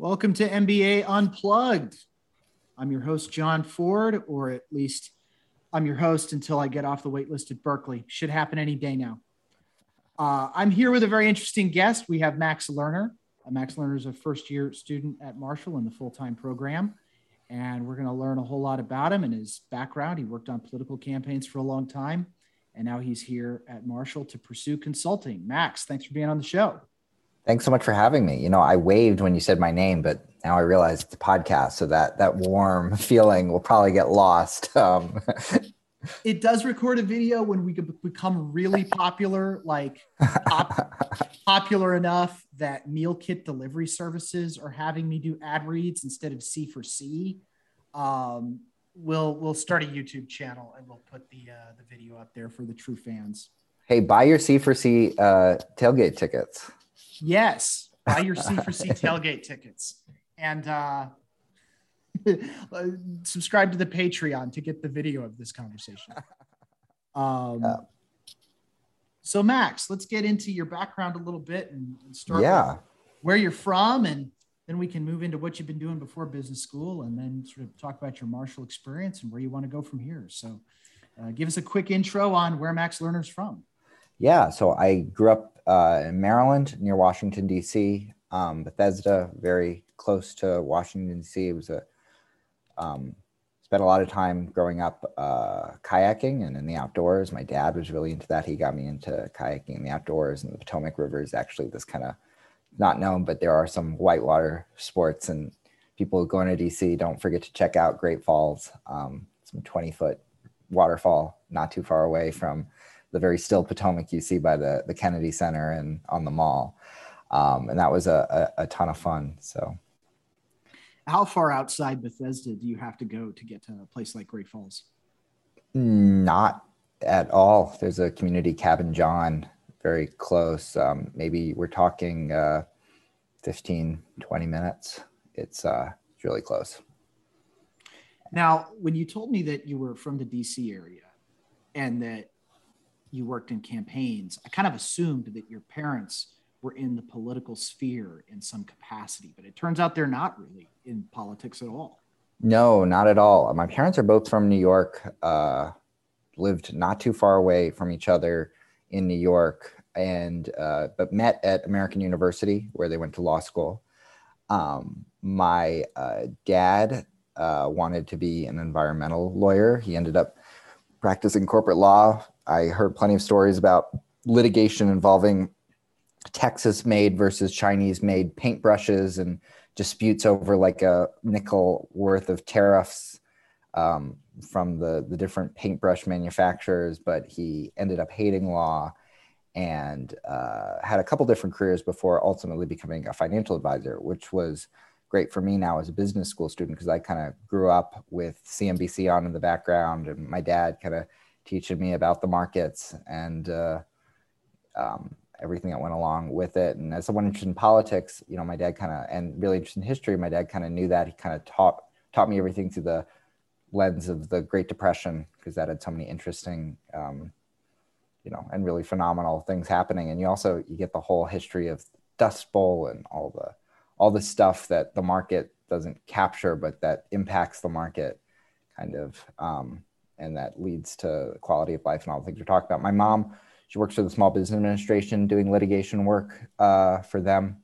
Welcome to MBA Unplugged. I'm your host, John Ford, or at least I'm your host until I get off the waitlist at Berkeley. Should happen any day now. Uh, I'm here with a very interesting guest. We have Max Lerner. Uh, Max Lerner is a first year student at Marshall in the full time program. And we're going to learn a whole lot about him and his background. He worked on political campaigns for a long time. And now he's here at Marshall to pursue consulting. Max, thanks for being on the show. Thanks so much for having me. You know, I waved when you said my name, but now I realize it's a podcast, so that that warm feeling will probably get lost. Um, it does record a video when we become really popular, like pop, popular enough that meal kit delivery services are having me do ad reads instead of C for C. Um, we'll we'll start a YouTube channel and we'll put the uh, the video up there for the true fans. Hey, buy your C for C uh, tailgate tickets. Yes, buy your C for C tailgate tickets and uh, subscribe to the Patreon to get the video of this conversation. Um, yeah. So, Max, let's get into your background a little bit and, and start yeah. where you're from, and then we can move into what you've been doing before business school, and then sort of talk about your Marshall experience and where you want to go from here. So, uh, give us a quick intro on where Max Lerner's from. Yeah, so I grew up uh, in Maryland near Washington, D.C., um, Bethesda, very close to Washington, D.C. It was a, um, spent a lot of time growing up uh, kayaking and in the outdoors. My dad was really into that. He got me into kayaking in the outdoors, and the Potomac River is actually this kind of not known, but there are some whitewater sports and people going to DC, don't forget to check out Great Falls, um, some 20 foot waterfall not too far away from the very still Potomac you see by the, the Kennedy Center and on the mall. Um, and that was a, a, a, ton of fun. So, how far outside Bethesda do you have to go to get to a place like Great Falls? Not at all. There's a community cabin, John, very close. Um, maybe we're talking uh, 15, 20 minutes. It's, uh, it's really close. Now, when you told me that you were from the DC area and that you worked in campaigns, I kind of assumed that your parents were in the political sphere in some capacity, but it turns out they're not really in politics at all. No, not at all. My parents are both from New York, uh, lived not too far away from each other in New York, and uh, but met at American University where they went to law school. Um, my uh, dad uh, wanted to be an environmental lawyer. He ended up practicing corporate law I heard plenty of stories about litigation involving Texas made versus Chinese made paintbrushes and disputes over like a nickel worth of tariffs um, from the, the different paintbrush manufacturers. But he ended up hating law and uh, had a couple different careers before ultimately becoming a financial advisor, which was great for me now as a business school student because I kind of grew up with CNBC on in the background and my dad kind of teaching me about the markets and uh, um, everything that went along with it. And as someone interested in politics, you know, my dad kind of, and really interested in history, my dad kind of knew that. He kind of taught taught me everything through the lens of the Great Depression because that had so many interesting, um, you know, and really phenomenal things happening. And you also you get the whole history of Dust Bowl and all the all the stuff that the market doesn't capture, but that impacts the market, kind of. Um, and that leads to quality of life and all the things you're talking about. My mom, she works for the Small Business Administration doing litigation work uh, for them,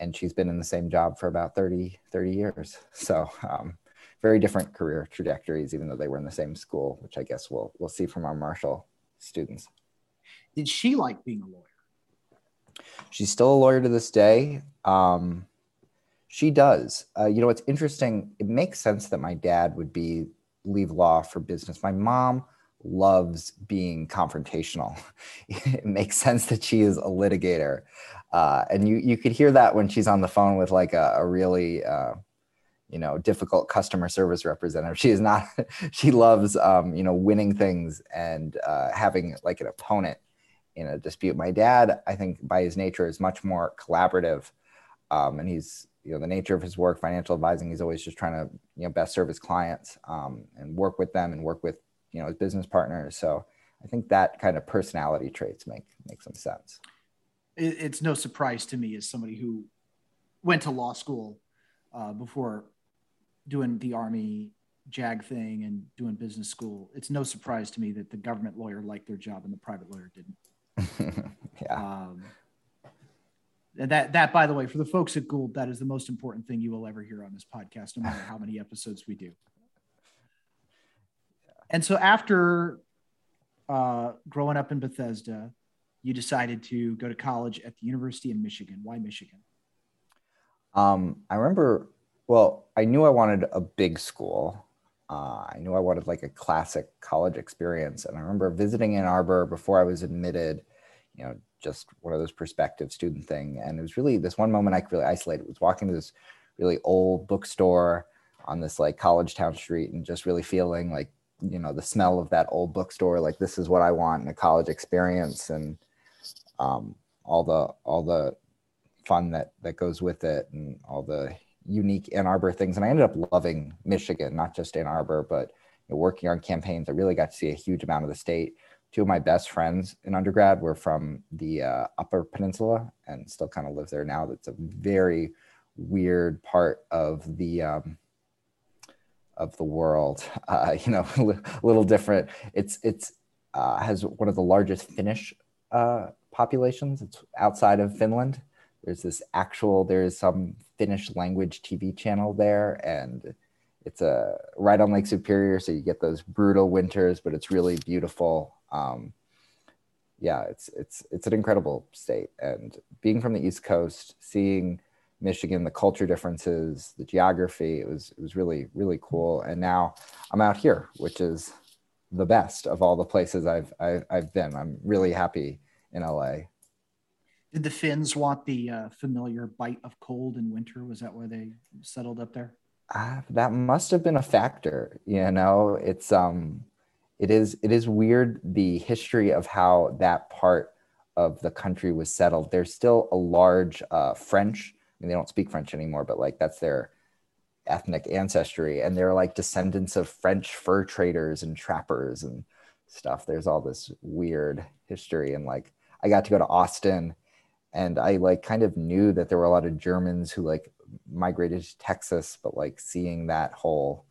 and she's been in the same job for about 30, 30 years. So um, very different career trajectories, even though they were in the same school, which I guess we'll we'll see from our Marshall students. Did she like being a lawyer? She's still a lawyer to this day. Um, she does. Uh, you know, it's interesting. It makes sense that my dad would be leave law for business. My mom loves being confrontational. it makes sense that she is a litigator. Uh, and you, you could hear that when she's on the phone with like a, a really, uh, you know, difficult customer service representative. She is not, she loves, um, you know, winning things and uh, having like an opponent in a dispute. My dad, I think by his nature is much more collaborative. Um, and he's you know the nature of his work financial advising he's always just trying to you know best serve his clients um, and work with them and work with you know his business partners so i think that kind of personality traits make make some sense it's no surprise to me as somebody who went to law school uh, before doing the army jag thing and doing business school. It's no surprise to me that the government lawyer liked their job and the private lawyer didn't. yeah. Um, that that by the way, for the folks at Gould, that is the most important thing you will ever hear on this podcast, no matter how many episodes we do. And so after uh, growing up in Bethesda, you decided to go to college at the University of Michigan. Why Michigan? Um, I remember, well, I knew I wanted a big school. Uh, I knew I wanted like a classic college experience. And I remember visiting Ann Arbor before I was admitted, you know, just one of those perspective student thing. And it was really this one moment I could really isolate. It was walking to this really old bookstore on this like college town street and just really feeling like, you know, the smell of that old bookstore. Like this is what I want in a college experience. And um, all the, all the fun that, that goes with it and all the unique Ann Arbor things. And I ended up loving Michigan, not just Ann Arbor, but you know, working on campaigns. I really got to see a huge amount of the state two of my best friends in undergrad were from the uh, Upper Peninsula and still kind of live there now. That's a very weird part of the um, of the world. Uh, you know, a little different. It's it's uh, has one of the largest Finnish uh, populations. It's outside of Finland. There's this actual. There is some Finnish language TV channel there, and it's a uh, right on Lake Superior, so you get those brutal winters, but it's really beautiful um, yeah, it's it's it's an incredible state. And being from the East Coast, seeing Michigan, the culture differences, the geography, it was it was really really cool. And now I'm out here, which is the best of all the places I've I've, I've been. I'm really happy in LA. Did the Finns want the uh, familiar bite of cold in winter? Was that why they settled up there? Uh, that must have been a factor. You know, it's um it is it is weird the history of how that part of the country was settled. There's still a large uh, French. I mean, they don't speak French anymore, but like that's their ethnic ancestry, and they're like descendants of French fur traders and trappers and stuff. There's all this weird history, and like I got to go to Austin, and I like kind of knew that there were a lot of Germans who like migrated to Texas, but like seeing that whole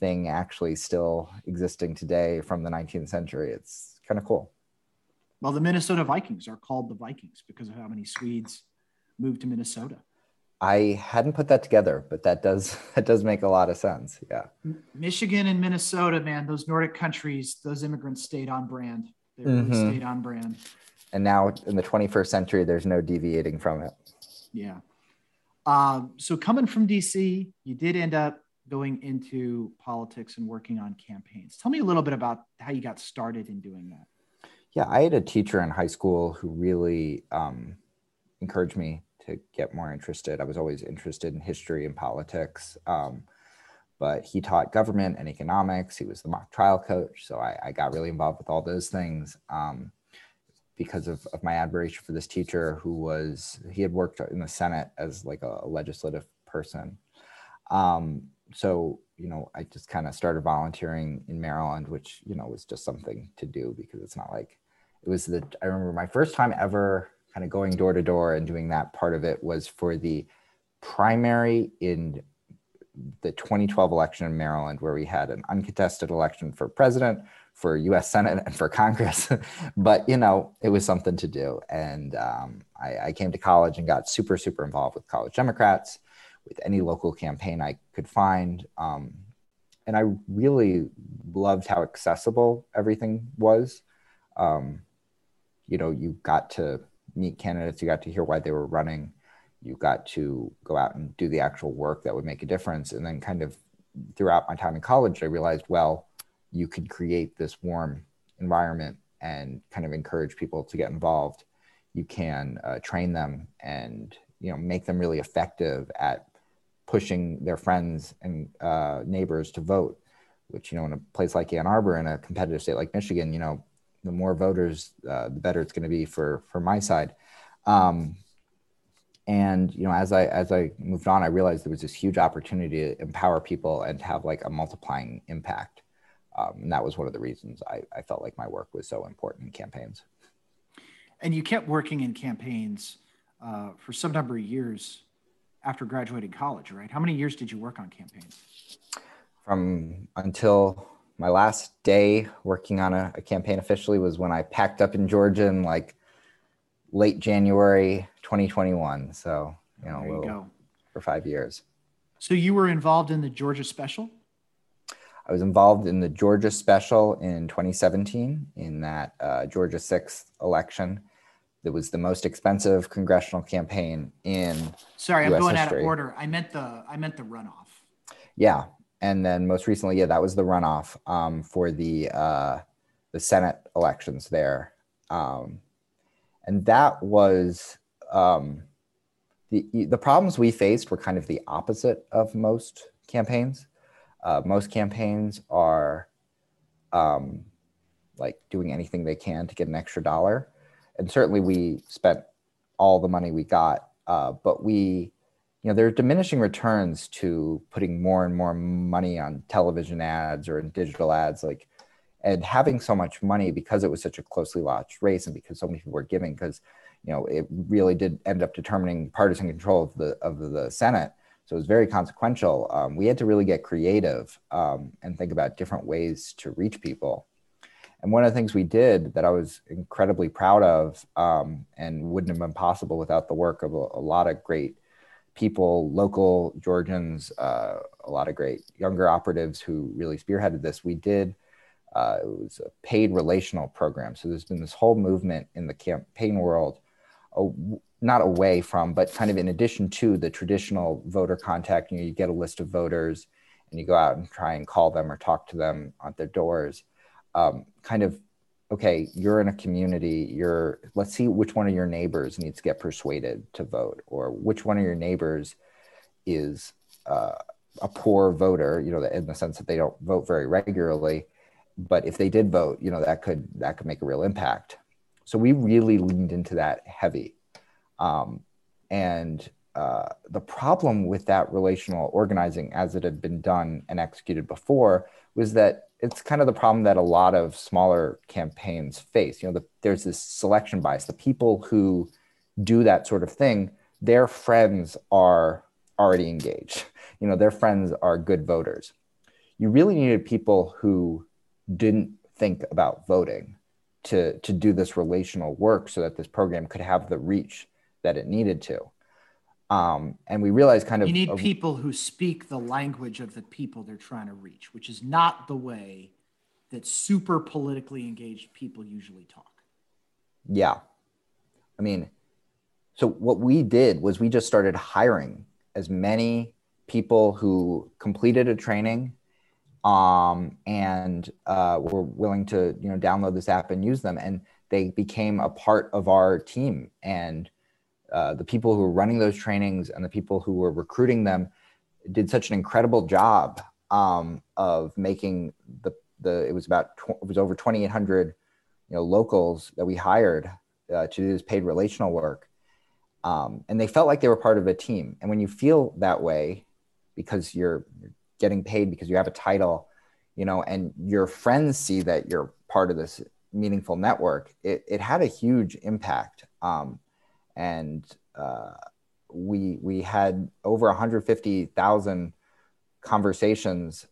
thing actually still existing today from the 19th century. It's kind of cool. Well, the Minnesota Vikings are called the Vikings because of how many Swedes moved to Minnesota. I hadn't put that together, but that does that does make a lot of sense. Yeah. Michigan and Minnesota, man, those Nordic countries, those immigrants stayed on brand. They really mm-hmm. stayed on brand. And now in the 21st century, there's no deviating from it. Yeah. Um, so coming from DC, you did end up going into politics and working on campaigns. Tell me a little bit about how you got started in doing that. Yeah, I had a teacher in high school who really um, encouraged me to get more interested. I was always interested in history and politics, um, but he taught government and economics. He was the mock trial coach, so I, I got really involved with all those things. Um, because of, of my admiration for this teacher who was he had worked in the senate as like a, legislative person um, so you know i just kind of started volunteering in maryland which you know was just something to do because it's not like it was the i remember my first time ever kind of going door to door and doing that part of it was for the primary in the 2012 election in maryland where we had an uncontested election for president for us senate and for congress. But you know it was something to do. And um, I, I came to college and got super super involved with college democrats with any local campaign I could find. Um, and I really loved how accessible everything was. Um, you know, you got to meet candidates, you got to hear why they were running, you got to go out and do the actual work that would make a difference. And then, kind of throughout my time in college, I realized, well, you could create this warm environment and kind of encourage people to get involved. You can uh, train them and you know make them really effective at pushing their friends and uh, neighbors to vote, which, you know, in a place like Ann Arbor, in a competitive state like Michigan, you know, the more voters, uh, the better it's going to be for, for my side. Um, and, you know, as I, as I moved on, I realized there was this huge opportunity to empower people and have like a multiplying impact. Um, and that was one of the reasons I, I felt like my work was so important in campaigns. And you kept working in campaigns uh, for some number of years after graduating college, right? How many years did you work on campaigns? From until my last day working on a, a campaign officially was when I packed up in Georgia in like late January 2021. So, you know, there you for five years. So you were involved in the Georgia special? I was involved in the Georgia special in 2017 in that uh, Georgia 6th election. It was the most expensive congressional campaign in. Sorry, US I'm going history. out of order. I meant the I meant the runoff. Yeah, and then most recently, yeah, that was the runoff um, for the uh, the Senate elections there, um, and that was um, the the problems we faced were kind of the opposite of most campaigns. Uh, most campaigns are um, like doing anything they can to get an extra dollar, and certainly we spent all the money we got, uh, but we you know there are diminishing returns to putting more and more money on television ads or in digital ads like and having so much money because it was such a closely watched race and because so many people were giving because you know it really did end up determining partisan control of the of the senate. So it was very consequential. Um, we had to really get creative um, and think about different ways to reach people and one of the things we did that i was incredibly proud of um, and wouldn't have been possible without the work of a, a lot of great people, local Georgians, uh, a lot of great younger operatives who really spearheaded this. We did, uh, it was a paid relational program. So there's been this whole movement in the campaign world, uh, not away from, but kind of in addition to the traditional voter contact. You, know, you get a list of voters and you go out and try and call them or talk to them at their doors. Um, kind of okay, you're in a community, you're, let's see which one of your neighbors needs to get persuaded to vote, or which one of your neighbors is uh, a poor voter, you know, in the sense that they don't vote very regularly. But if they did vote, you know, that could, that could make a real impact. So we really leaned into that heavy. Um, and uh, the problem with that relational organizing as it had been done and executed before was that it's kind of the problem that a lot of smaller campaigns face. You know, the, there's this selection bias. The people who do that sort of thing, their friends are already engaged. You know, their friends are good voters. You really needed people who didn't think about voting to, to do this relational work so that this program could have the reach that it needed to. Um, and we realized kind of you need people who speak the language of the people they're trying to reach, which is not the way that super politically engaged people usually talk. Yeah. I mean, so what we did was we just started hiring as many people who completed a training um, and uh, were willing to, you know, download this app and use them. And they became a part of our team. And uh, the people who were running those trainings and the people who were recruiting them did such an incredible job um, of making the the it was about tw- it was over 2800 you know locals that we hired uh, to do this paid relational work. Um, and they felt like they were part of a team. And when you feel that way because you're, you're getting paid because you have a title you know and your friends see that you're part of this meaningful network it, it had a huge impact. Um, and uh, we we had over 150,000 conversations,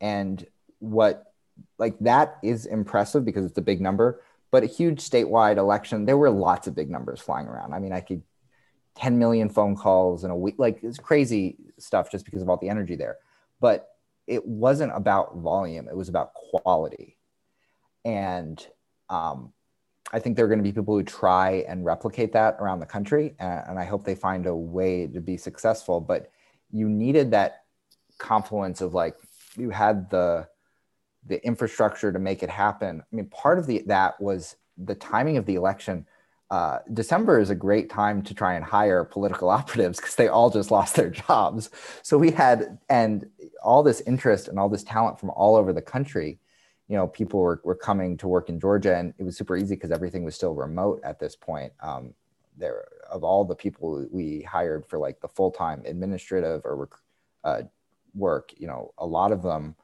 and what like that is impressive because it's a big number. But a huge statewide election, there were lots of big numbers flying around. I mean, I could 10 million phone calls in a week, like it's crazy stuff just because of all the energy there. But it wasn't about volume; it was about quality, and um, I think there are going to be people who try and replicate that around the country, and I hope they find a way to be successful. But you needed that confluence of like you had the the infrastructure to make it happen. I mean, part of the that was the timing of the election. Uh, December is a great time to try and hire political operatives because they all just lost their jobs. So we had and all this interest and all this talent from all over the country you know, people were, were coming to work in Georgia and it was super easy because everything was still remote at this point. Um, there of all the people we hired for like the full-time administrative or uh, work, you know, a lot of them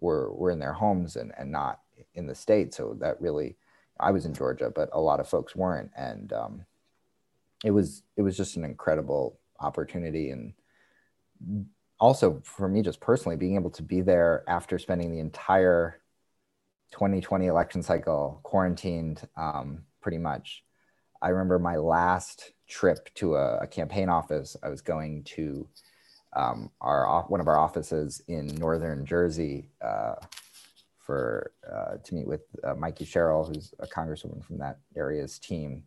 were, were in their homes and, and not in the state. So that really, I was in Georgia, but a lot of folks weren't. And um, it was, it was just an incredible opportunity and also for me just personally being able to be there after spending the entire 2020 election cycle quarantined um, pretty much. I remember my last trip to a, a campaign office. I was going to um, our one of our offices in northern jersey uh, for uh, to meet with uh, Mikie Sherrill who's a congresswoman from that area's team.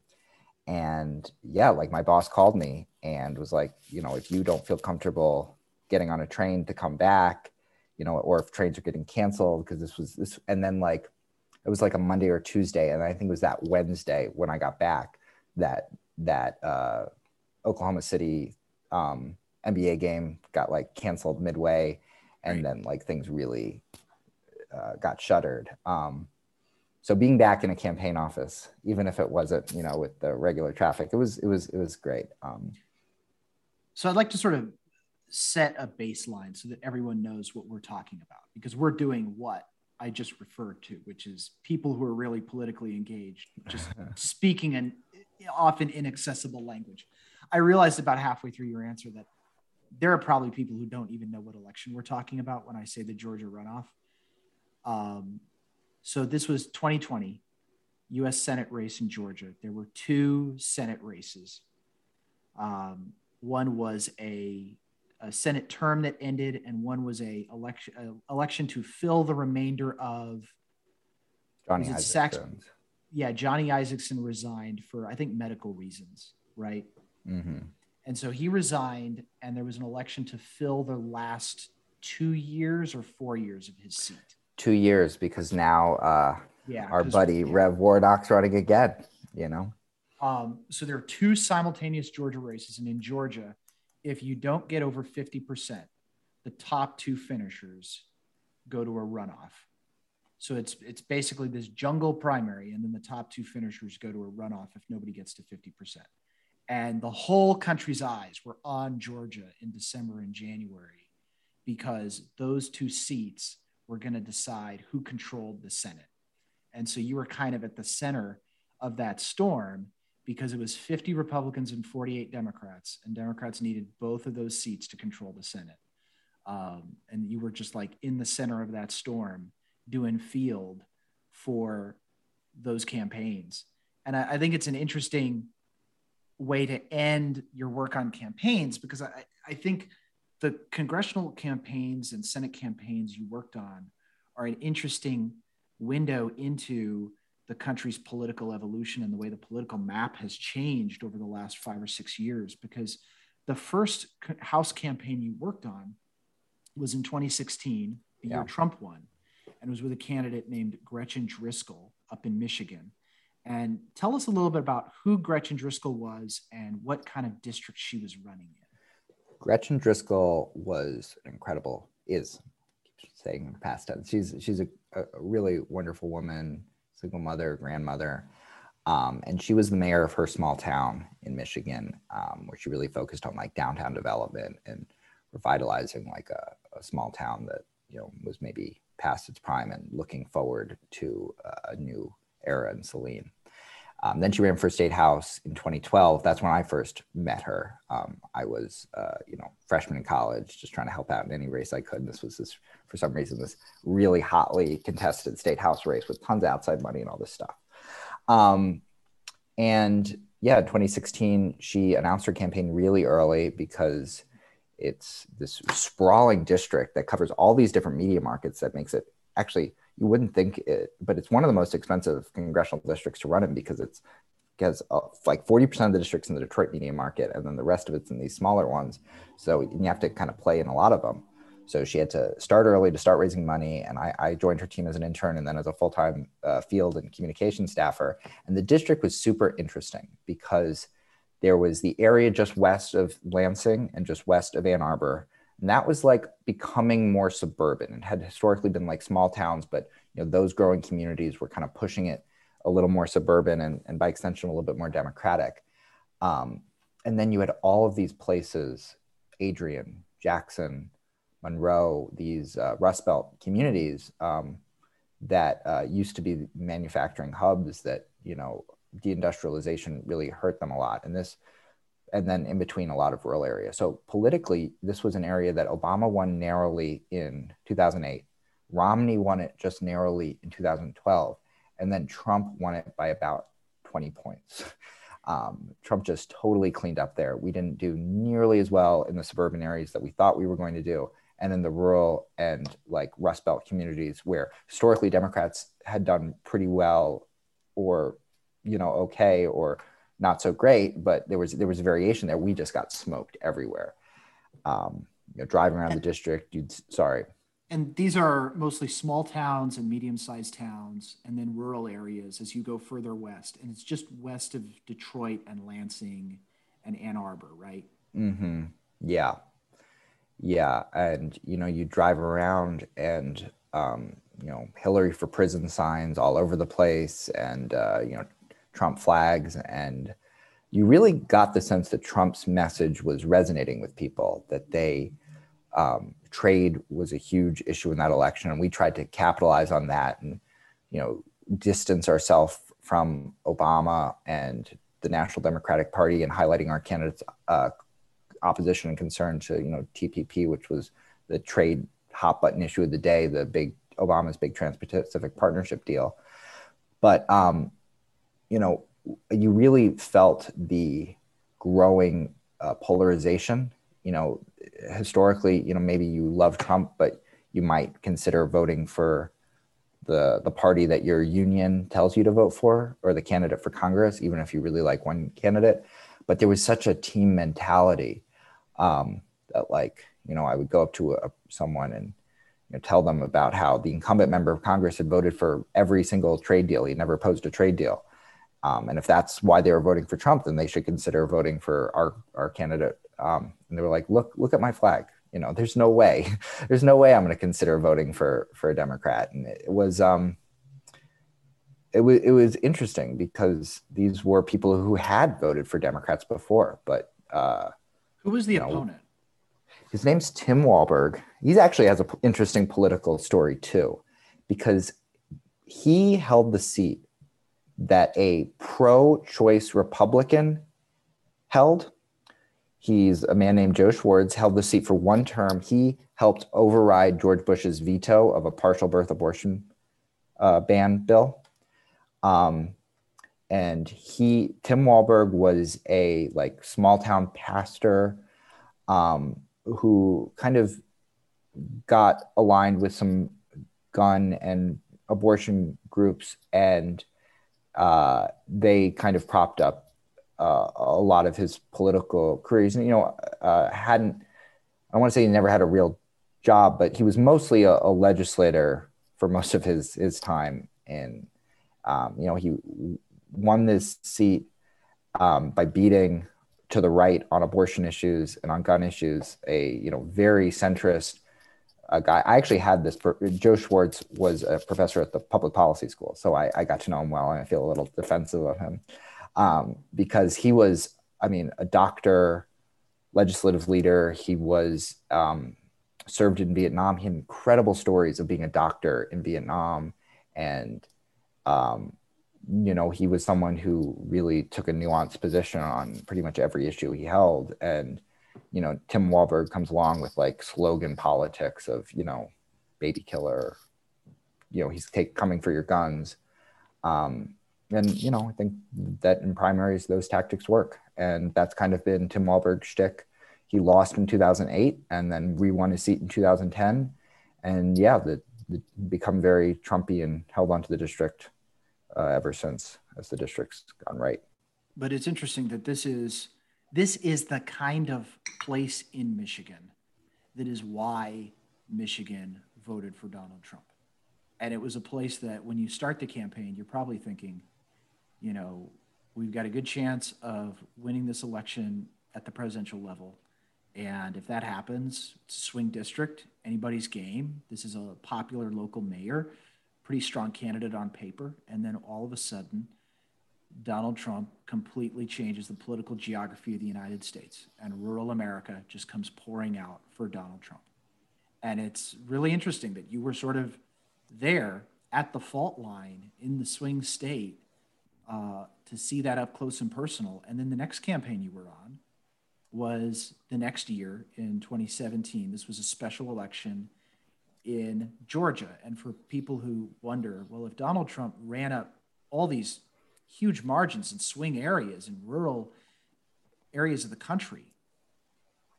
And yeah like my boss called me and was like you know if you don't feel comfortable getting on a train to come back, you know, or if trains are getting canceled because this was this, and then like it was like a Monday or Tuesday, and I think it was that Wednesday when I got back that that uh, Oklahoma City um, NBA game got like canceled midway, and right. then like things really uh, got shuttered. Um, so being back in a campaign office, even if it wasn't, you know, with the regular traffic, it was it was it was great. Um, so I'd like to sort of set a baseline so that everyone knows what we're talking about because we're doing what I just referred to, which is people who are really politically engaged, just speaking an often inaccessible language. I realized about halfway through your answer that there are probably people who don't even know what election we're talking about when I say the Georgia runoff. Um, so this was 2020 U.S. Senate race in Georgia. There were two Senate races. Um, one was a a Senate term that ended, and one was a election a election to fill the remainder of Johnny Isakson. Yeah, Johnny Isakson resigned for I think medical reasons, right? Mm-hmm. And so he resigned, and there was an election to fill the last two years or four years of his seat. Two years, because now uh, yeah, our buddy yeah. Rev Warnock's running again. You know. Um, so there are two simultaneous Georgia races, and in Georgia, if you don't get over 50%, the top two finishers go to a runoff. So it's it's basically this jungle primary, and then the top two finishers go to a runoff if nobody gets to 50%. And the whole country's eyes were on Georgia in December and January because those two seats were going to decide who controlled the Senate. And so you were kind of at the center of that storm because it was 50 Republicans and 48 Democrats, and Democrats needed both of those seats to control the Senate. Um, and you were just like in the center of that storm doing field for those campaigns. And I, I think it's an interesting way to end your work on campaigns because I, I think the congressional campaigns and Senate campaigns you worked on are an interesting window into the country's political evolution and the way the political map has changed over the last five or six years. Because the first House campaign you worked on was in 2016, the yeah. year Trump won, and it was with a candidate named Gretchen Driscoll up in Michigan. And tell us a little bit about who Gretchen Driscoll was and what kind of district she was running in. Gretchen Driscoll was an incredible, is saying past tense. She's she's a, a really wonderful woman single mother, grandmother. Um, and she was the mayor of her small town in Michigan, um, where she really focused on like downtown development and revitalizing like a, a, small town that you know was maybe past its prime and looking forward to a new era in Saline. Um, then she ran for state house in 2012. That's when I first met her. Um, I was, uh, you know, freshman in college, just trying to help out in any race I could. And this was this, for some reason, this really hotly contested state house race with tons of outside money and all this stuff. Um, and yeah, in 2016, she announced her campaign really early because it's this sprawling district that covers all these different media markets that makes it actually you wouldn't think it, but it's one of the most expensive congressional districts to run in because it's has uh, like 40% of the districts in the Detroit media market, and then the rest of it's in these smaller ones. So you have to kind of play in a lot of them. So she had to start early to start raising money, and I, I joined her team as an intern and then as a full time uh, field and communication staffer. And the district was super interesting because there was the area just west of Lansing and just west of Ann Arbor, and that was like becoming more suburban. It had historically been like small towns, but you know those growing communities were kind of pushing it a little more suburban and, and by extension a little bit more democratic. Um, and then you had all of these places, Adrian, Jackson, Monroe, these uh, Rust Belt communities um, that uh, used to be manufacturing hubs that, you know, deindustrialization really hurt them a lot. And this and then in between a lot of rural areas. So politically, this was an area that Obama won narrowly in 2008. Romney won it just narrowly in 2012, and then Trump won it by about 20 points. Um, Trump just totally cleaned up there. We didn't do nearly as well in the suburban areas that we thought we were going to do, and in the rural and like Rust Belt communities where historically Democrats had done pretty well, or you know okay, or not so great, but there was there was a variation there. We just got smoked everywhere. Um, you know, driving around the district, you'd sorry. And these are mostly small towns and medium-sized towns, and then rural areas as you go further west. And it's just west of Detroit and Lansing and Ann Arbor, right? Mm-hmm. Yeah, yeah. And you know, you drive around, and um, you know, Hillary for prison signs all over the place, and uh, you know, Trump flags, and you really got the sense that Trump's message was resonating with people, that they um, trade was a huge issue in that election, and we tried to capitalize on that and you know distance ourselves from Obama and the National Democratic Party and highlighting our candidates' uh, opposition and concern to you know TPP, which was the trade hot button issue of the day, the big Obama's big Trans-Pacific Partnership deal. But um, you know, you really felt the growing uh, polarization. You know, historically, you know, maybe you love Trump, but you might consider voting for the the party that your union tells you to vote for, or the candidate for Congress, even if you really like one candidate. But there was such a team mentality um, that, like, you know, I would go up to a, someone and you know, tell them about how the incumbent member of Congress had voted for every single trade deal. He never opposed a trade deal um, and if that's why they were voting for Trump, then they should consider voting for our, our candidate. Um, and they were like, look, look at my flag. You know, there's no way, there's no way I'm going to consider voting for, for a Democrat. And it was, um, it was, it was interesting because these were people who had voted for Democrats before, but, uh, who was the opponent? Know, his name's Tim Walberg. He actually has an interesting political story too, because he held the seat that a pro choice Republican held. He's a man named Joe Schwartz, held the seat for one term. He helped override George Bush's veto of a partial birth abortion uh, ban bill. Um, and he, Tim Walberg, was a like small town pastor um, who kind of got aligned with some gun and abortion groups and uh, they kind of propped up uh, a lot of his political careers. And, you know, uh, hadn't, I want to say he never had a real job, but he was mostly a, a legislator for most of his, his time. And, um, you know, he won this seat um, by beating to the right on abortion issues and on gun issues, a, you know, very centrist a guy. I actually had this. Joe Schwartz was a professor at the public policy school, so I, I got to know him well, and I feel a little defensive of him um, because he was, I mean, a doctor, legislative leader. He was um, served in Vietnam. He had incredible stories of being a doctor in Vietnam, and um, you know, he was someone who really took a nuanced position on pretty much every issue he held, and you know, Tim Walberg comes along with like slogan politics of, you know, baby killer, you know, he's take coming for your guns. Um, and, you know, I think that in primaries, those tactics work. And that's kind of been Tim Walberg's shtick. He lost in 2008 and then re-won his seat in 2010. And yeah, the, the become very Trumpy and held onto the district uh, ever since as the district's gone right. But it's interesting that this is this is the kind of place in Michigan that is why Michigan voted for Donald Trump. And it was a place that when you start the campaign, you're probably thinking, you know, we've got a good chance of winning this election at the presidential level. And if that happens, it's a swing district, anybody's game. This is a popular local mayor, pretty strong candidate on paper. And then all of a sudden, Donald Trump completely changes the political geography of the United States, and rural America just comes pouring out for Donald Trump. And it's really interesting that you were sort of there at the fault line in the swing state uh, to see that up close and personal. And then the next campaign you were on, was the next year in 2017. This was a special election in Georgia. And for people who wonder, well, if Donald Trump ran up all these huge margins in swing areas in rural areas of the country,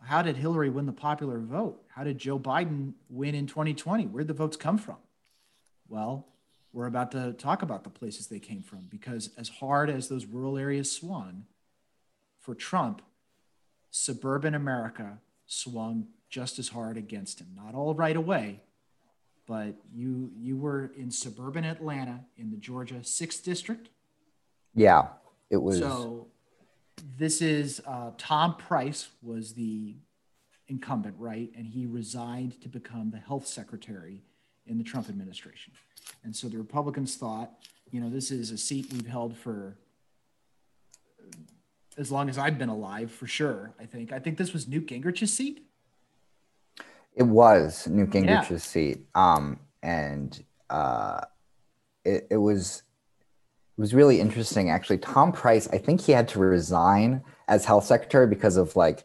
how did Hillary win the popular vote? How did Joe Biden win in 2020? Where'd the votes come from? Well, we're about to talk about the places they came from because as hard as those rural areas swung for Trump, suburban America swung just as hard against him. Not all right away, but you you were in suburban Atlanta in the Georgia 6th district. Yeah, it was So this is uh, Tom Price was the incumbent, right? And he resigned to become the health secretary in the Trump administration. And so the Republicans thought, you know, this is a seat we've held for as long as I've been alive, for sure. I think. I think this was Newt Gingrich's seat. It was Newt Gingrich's Yeah. seat, um, and uh, it, it was was really interesting. Actually, Tom Price, I think he had to resign as health secretary because of like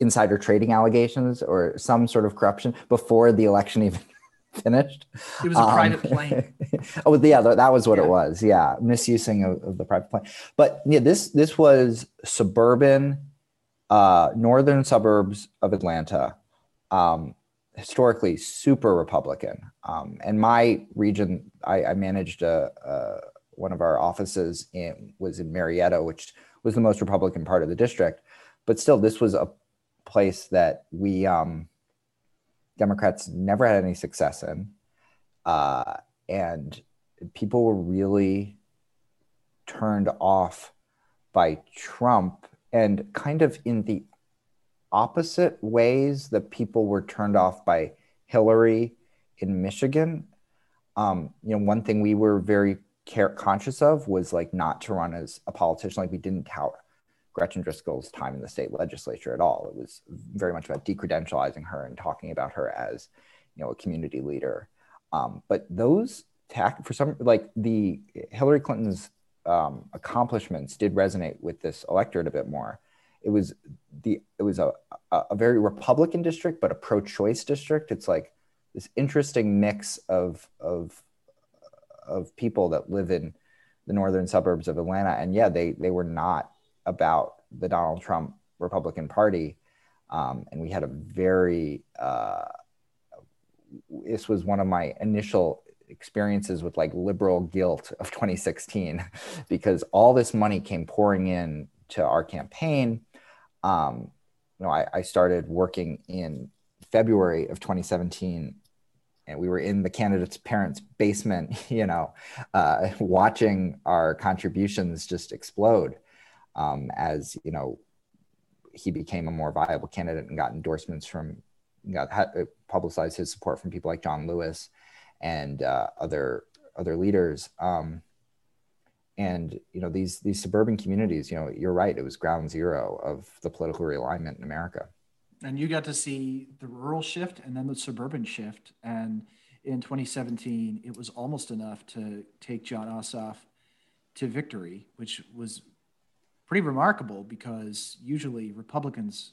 insider trading allegations or some sort of corruption before the election even finished. It was a Um, private plane. oh, yeah, that that was what Yeah. it was. Yeah, misusing of, of the private plane. But yeah, this this was suburban, uh, northern suburbs of Atlanta, um, historically super Republican. Um, and my region, I, I managed a, a one of our offices in was in Marietta, which was the most Republican part of the district. But still, this was a place that we um, Democrats never had any success in. Uh, and people were really turned off by Trump and kind of in the opposite ways that people were turned off by Hillary in Michigan. Um, you know, one thing we were very care- conscious of was like not to run as a politician. Like we didn't tout Gretchen Driscoll's time in the state legislature at all. It was very much about decredentializing her and talking about her as, you know, a community leader. Um, but those tack for some like the Hillary Clinton's um, accomplishments did resonate with this electorate a bit more. It was the it was a a, very Republican district, but a pro-choice district. It's like this interesting mix of of of people that live in the northern suburbs of Atlanta, and yeah, they they were not about the Donald Trump Republican Party, um, and we had a very uh, this was one of my initial experiences with like liberal guilt of 2016 because all this money came pouring in to our campaign. Um, you know I, I started working in february of 2017 and we were in the candidate's parents basement you know uh, watching our contributions just explode um, as you know he became a more viable candidate and got endorsements from got had, publicized his support from people like John Lewis and uh, other other leaders. Um, and you know these these suburban communities, you know, you're right. It was ground zero of the political realignment in America. And you got to see the rural shift and then the suburban shift. And in 2017, it was almost enough to take Jon Ossoff to victory, which was pretty remarkable because usually Republicans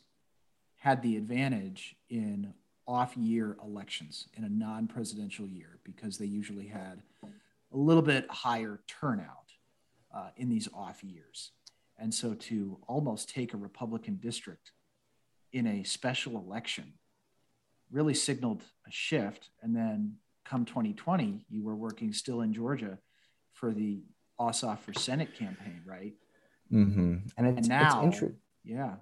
had the advantage in off year elections in a non presidential year because they usually had a little bit higher turnout uh, in these off years. And so to almost take a Republican district in a special election really signaled a shift. And then come 2020, you were working still in Georgia for the Ossoff for Senate campaign, right? Mm-hmm. And it's, And now, it's inter- yeah,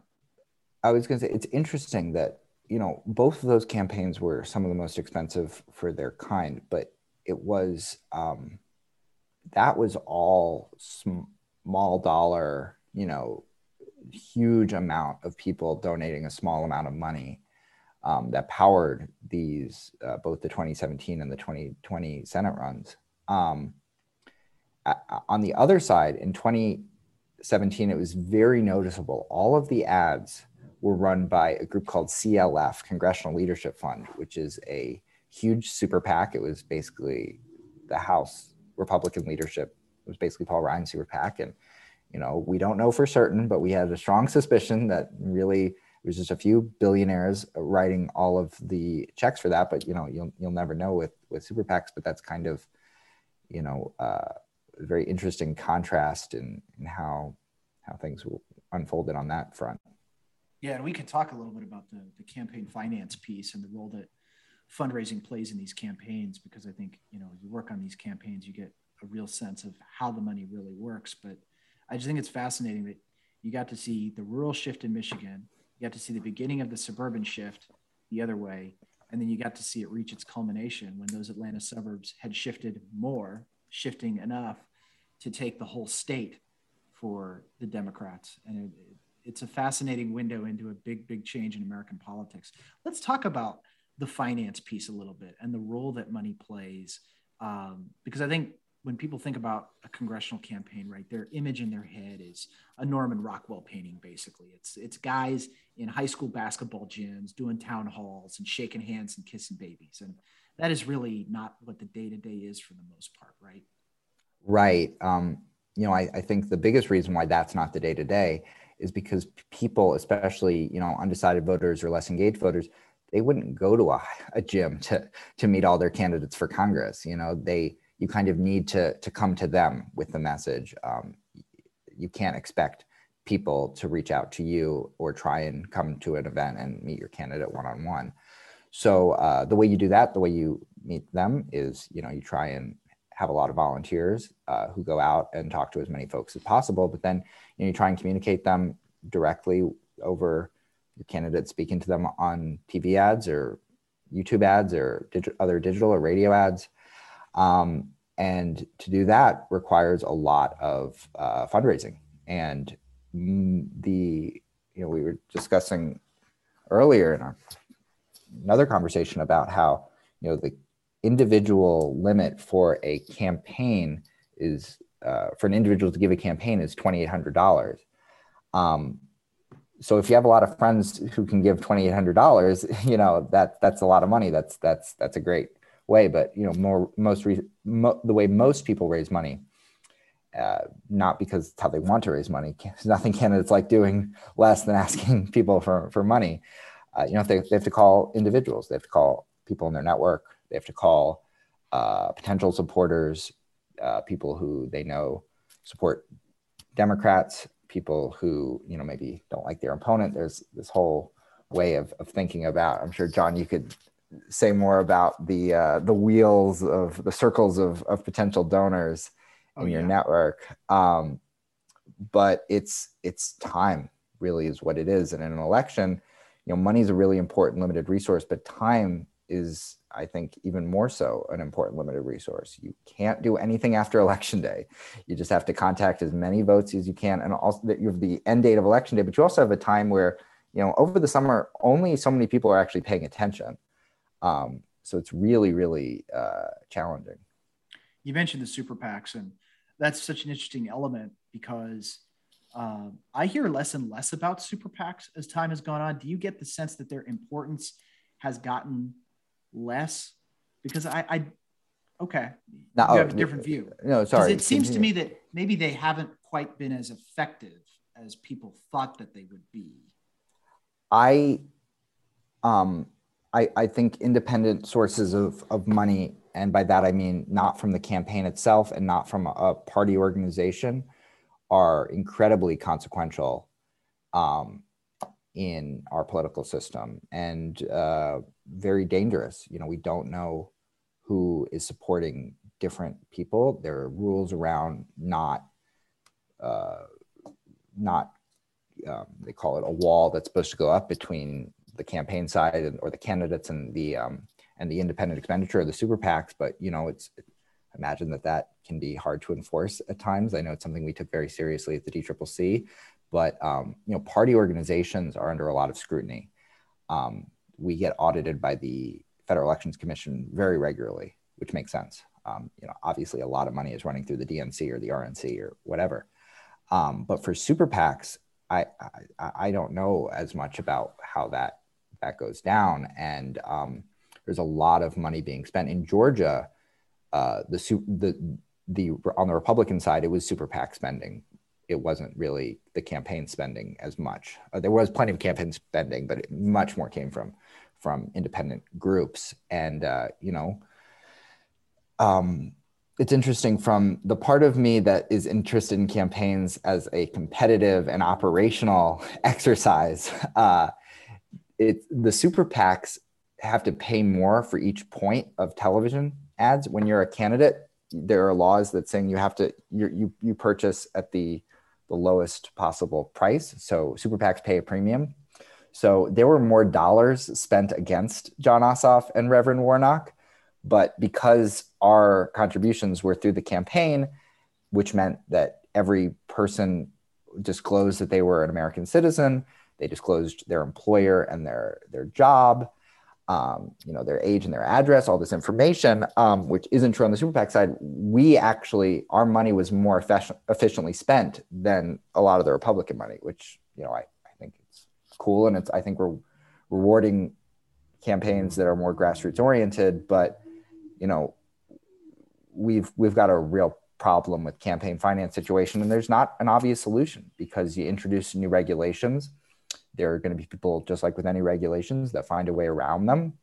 I was going to say it's interesting that you know both of those campaigns were some of the most expensive for their kind, but it was um, that was all sm- small dollar, you know, huge amount of people donating a small amount of money um, that powered these uh, both the 2017 and the 2020 Senate runs. Um, on the other side, in 2017, it was very noticeable. All of the ads were run by a group called CLF, Congressional Leadership Fund, which is a huge super PAC. It was basically the House Republican leadership. It was basically Paul Ryan's super PAC, and you know, we don't know for certain, but we had a strong suspicion that really it was just a few billionaires writing all of the checks for that. But you know, you'll you'll never know with with super PACs. But that's kind of, you know, uh, a very interesting contrast in in how how things unfolded on that front. Yeah, and we could talk a little bit about the the campaign finance piece and the role that fundraising plays in these campaigns because I think you know you work on these campaigns, you get a real sense of how the money really works. But I just think it's fascinating that you got to see the rural shift in Michigan, you got to see the beginning of the suburban shift the other way, and then you got to see it reach its culmination when those Atlanta suburbs had shifted more, shifting enough to take the whole state for the Democrats. And it, it's a fascinating window into a big, big change in American politics. Let's talk about the finance piece a little bit and the role that money plays. Um, because I think when people think about a congressional campaign, right, their image in their head is a Norman Rockwell painting. Basically, it's it's guys in high school basketball gyms doing town halls and shaking hands and kissing babies, and that is really not what the day to day is for the most part, right? Right. Um, you know, I, I think the biggest reason why that's not the day to day is because people, especially you know undecided voters or less engaged voters, they wouldn't go to a, a gym to to meet all their candidates for Congress. You know, they you kind of need to to come to them with the message. Um, you can't expect people to reach out to you or try and come to an event and meet your candidate one on one. So uh, the way you do that, the way you meet them is, you know, you try and have a lot of volunteers uh, who go out and talk to as many folks as possible. But then you, know, you try and communicate them directly over your candidate speaking to them on TV ads or YouTube ads or dig- other digital or radio ads. Um, and to do that requires a lot of uh, fundraising. And the, you know, we were discussing earlier in our, another conversation about how, you know, the individual limit for a campaign is, uh, for an individual to give a campaign is $2,800. Um, so if you have a lot of friends who can give $2,800, you know, that that's a lot of money. That's, that's, that's a great way, but you know, more most re- mo- the way most people raise money, uh, not because it's how they want to raise money. There's nothing candidates like doing less than asking people for for money. Uh, you know, they, they have to call individuals, they have to call people in their network, they have to call uh, potential supporters, uh, people who they know support Democrats, people who you know maybe don't like their opponent. There's this whole way of, of thinking about. I'm sure John, you could say more about the uh, the wheels of the circles of, of potential donors oh, in your yeah. network. Um, but it's it's time really is what it is. And in an election, you know, money is a really important limited resource, but time is, I think, even more so an important limited resource. You can't do anything after election day. You just have to contact as many votes as you can, and also that you have the end date of election day. But you also have a time where you know over the summer only so many people are actually paying attention um, so it's really, really uh, challenging. You mentioned the super PACs, and that's such an interesting element because um, I hear less and less about super PACs as time has gone on. Do you get the sense that their importance has gotten less? Because I, I okay, no, you have a different view. No, sorry. It seems to me that maybe they haven't quite been as effective as people thought that they would be. I, um, I, I think independent sources of, of money, and by that I mean not from the campaign itself and not from a party organization, are incredibly consequential um, in our political system and uh, very dangerous. You know, we don't know who is supporting different people. There are rules around not uh, not um, they call it a wall that's supposed to go up between the campaign side and, or the candidates and the um, and the independent expenditure of the super PACs. But you know, it's imagine that that can be hard to enforce at times. I know it's something we took very seriously at the DCCC, but um, you know, party organizations are under a lot of scrutiny. Um, we get audited by the Federal Elections Commission very regularly, which makes sense. Um, you know, obviously, a lot of money is running through the DNC or the RNC or whatever. Um, but for super PACs, I, I, I don't know as much about how that that goes down. And um, there's a lot of money being spent in Georgia. Uh, the the the on the Republican side, it was super PAC spending it wasn't really the campaign spending as much. Uh, there was plenty of campaign spending, but much more came from from independent groups. And uh, you know, um, it's interesting from the part of me that is interested in campaigns as a competitive and operational exercise. Uh, it the super PACs have to pay more for each point of television ads when you're a candidate. There are laws that saying you have to you you purchase at the the lowest possible price. So super PACs pay a premium. So there were more dollars spent against john Ossoff and Reverend Warnock, but because our contributions were through the campaign, which meant that every person disclosed that they were an American citizen, they disclosed their employer and their their job, um, you know, their age and their address, all this information, um, which isn't true on the super PAC side. We actually, our money was more efficient, efficiently spent than a lot of the Republican money, which, you know, I, I think it's cool. And it's, I think we're rewarding campaigns that are more grassroots oriented, but, you know, we've, we've got a real problem with campaign finance situation and there's not an obvious solution because you introduce new regulations there are going to be people, just like with any regulations, that find a way around them.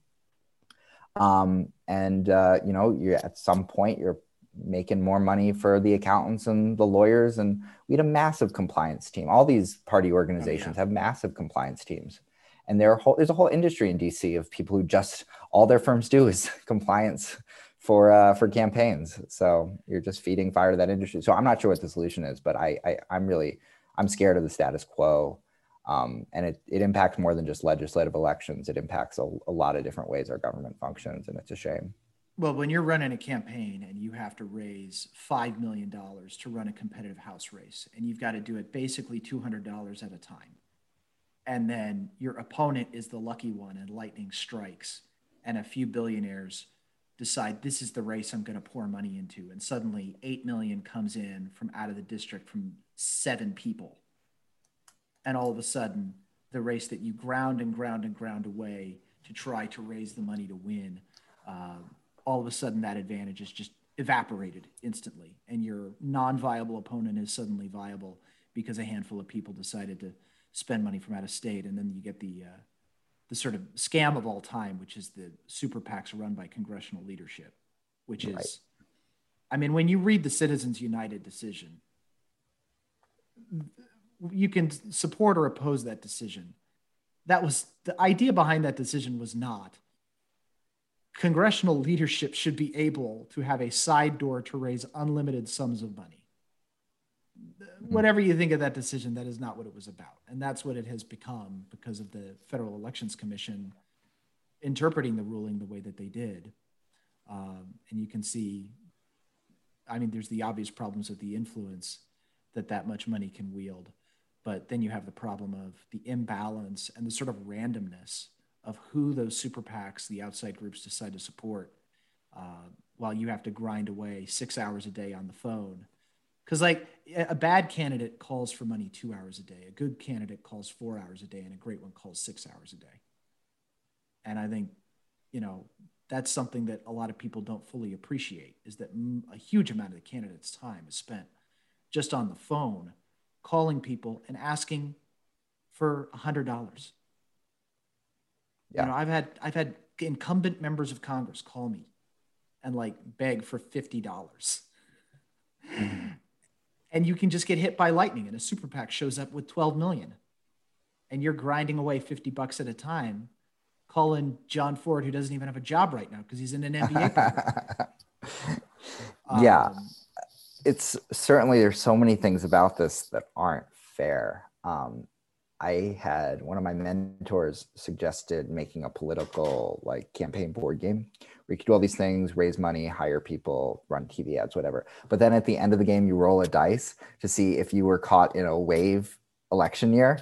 Um, and uh, you know, you at some point you're making more money for the accountants and the lawyers, and we had a massive compliance team. All these party organizations oh, yeah. have massive compliance teams, and there whole, there's a whole industry in DC of people who just all their firms do is compliance for uh, for campaigns. So you're just feeding fire to that industry. So I'm not sure what the solution is, but I, I I'm really I'm scared of the status quo um, and it, it impacts more than just legislative elections. It impacts a, a lot of different ways our government functions, and it's a shame. Well, when you're running a campaign and you have to raise $5 million to run a competitive House race, and you've got to do it basically $200 at a time, and then your opponent is the lucky one and lightning strikes, and a few billionaires decide this is the race I'm going to pour money into, and suddenly 8 million comes in from out of the district from seven people and all of a sudden the race that you ground and ground and ground away to try to raise the money to win uh, all of a sudden that advantage is just evaporated instantly and your non-viable opponent is suddenly viable because a handful of people decided to spend money from out of state and then you get the uh, the sort of scam of all time which is the super pacs run by congressional leadership which is right. i mean when you read the citizens united decision you can support or oppose that decision. That was the idea behind that decision was not congressional leadership should be able to have a side door to raise unlimited sums of money. Whatever you think of that decision, that is not what it was about. And that's what it has become because of the Federal Elections Commission interpreting the ruling the way that they did. Um, and you can see, I mean, there's the obvious problems of the influence that that much money can wield. But then you have the problem of the imbalance and the sort of randomness of who those super PACs, the outside groups, decide to support, uh, while you have to grind away six hours a day on the phone. Because, like, a bad candidate calls for money two hours a day, a good candidate calls four hours a day, and a great one calls six hours a day. And I think, you know, that's something that a lot of people don't fully appreciate is that a huge amount of the candidate's time is spent just on the phone calling people and asking for a hundred dollars. Yeah. You know, I've had I've had incumbent members of Congress call me and like beg for fifty dollars. Mm-hmm. And you can just get hit by lightning and a super PAC shows up with 12 million. And you're grinding away 50 bucks at a time, calling John Ford, who doesn't even have a job right now because he's in an MBA. yeah. It's certainly there's so many things about this that aren't fair. Um, I had one of my mentors suggested making a political like campaign board game where you could do all these things, raise money, hire people, run TV ads, whatever. But then at the end of the game, you roll a dice to see if you were caught in a wave election year.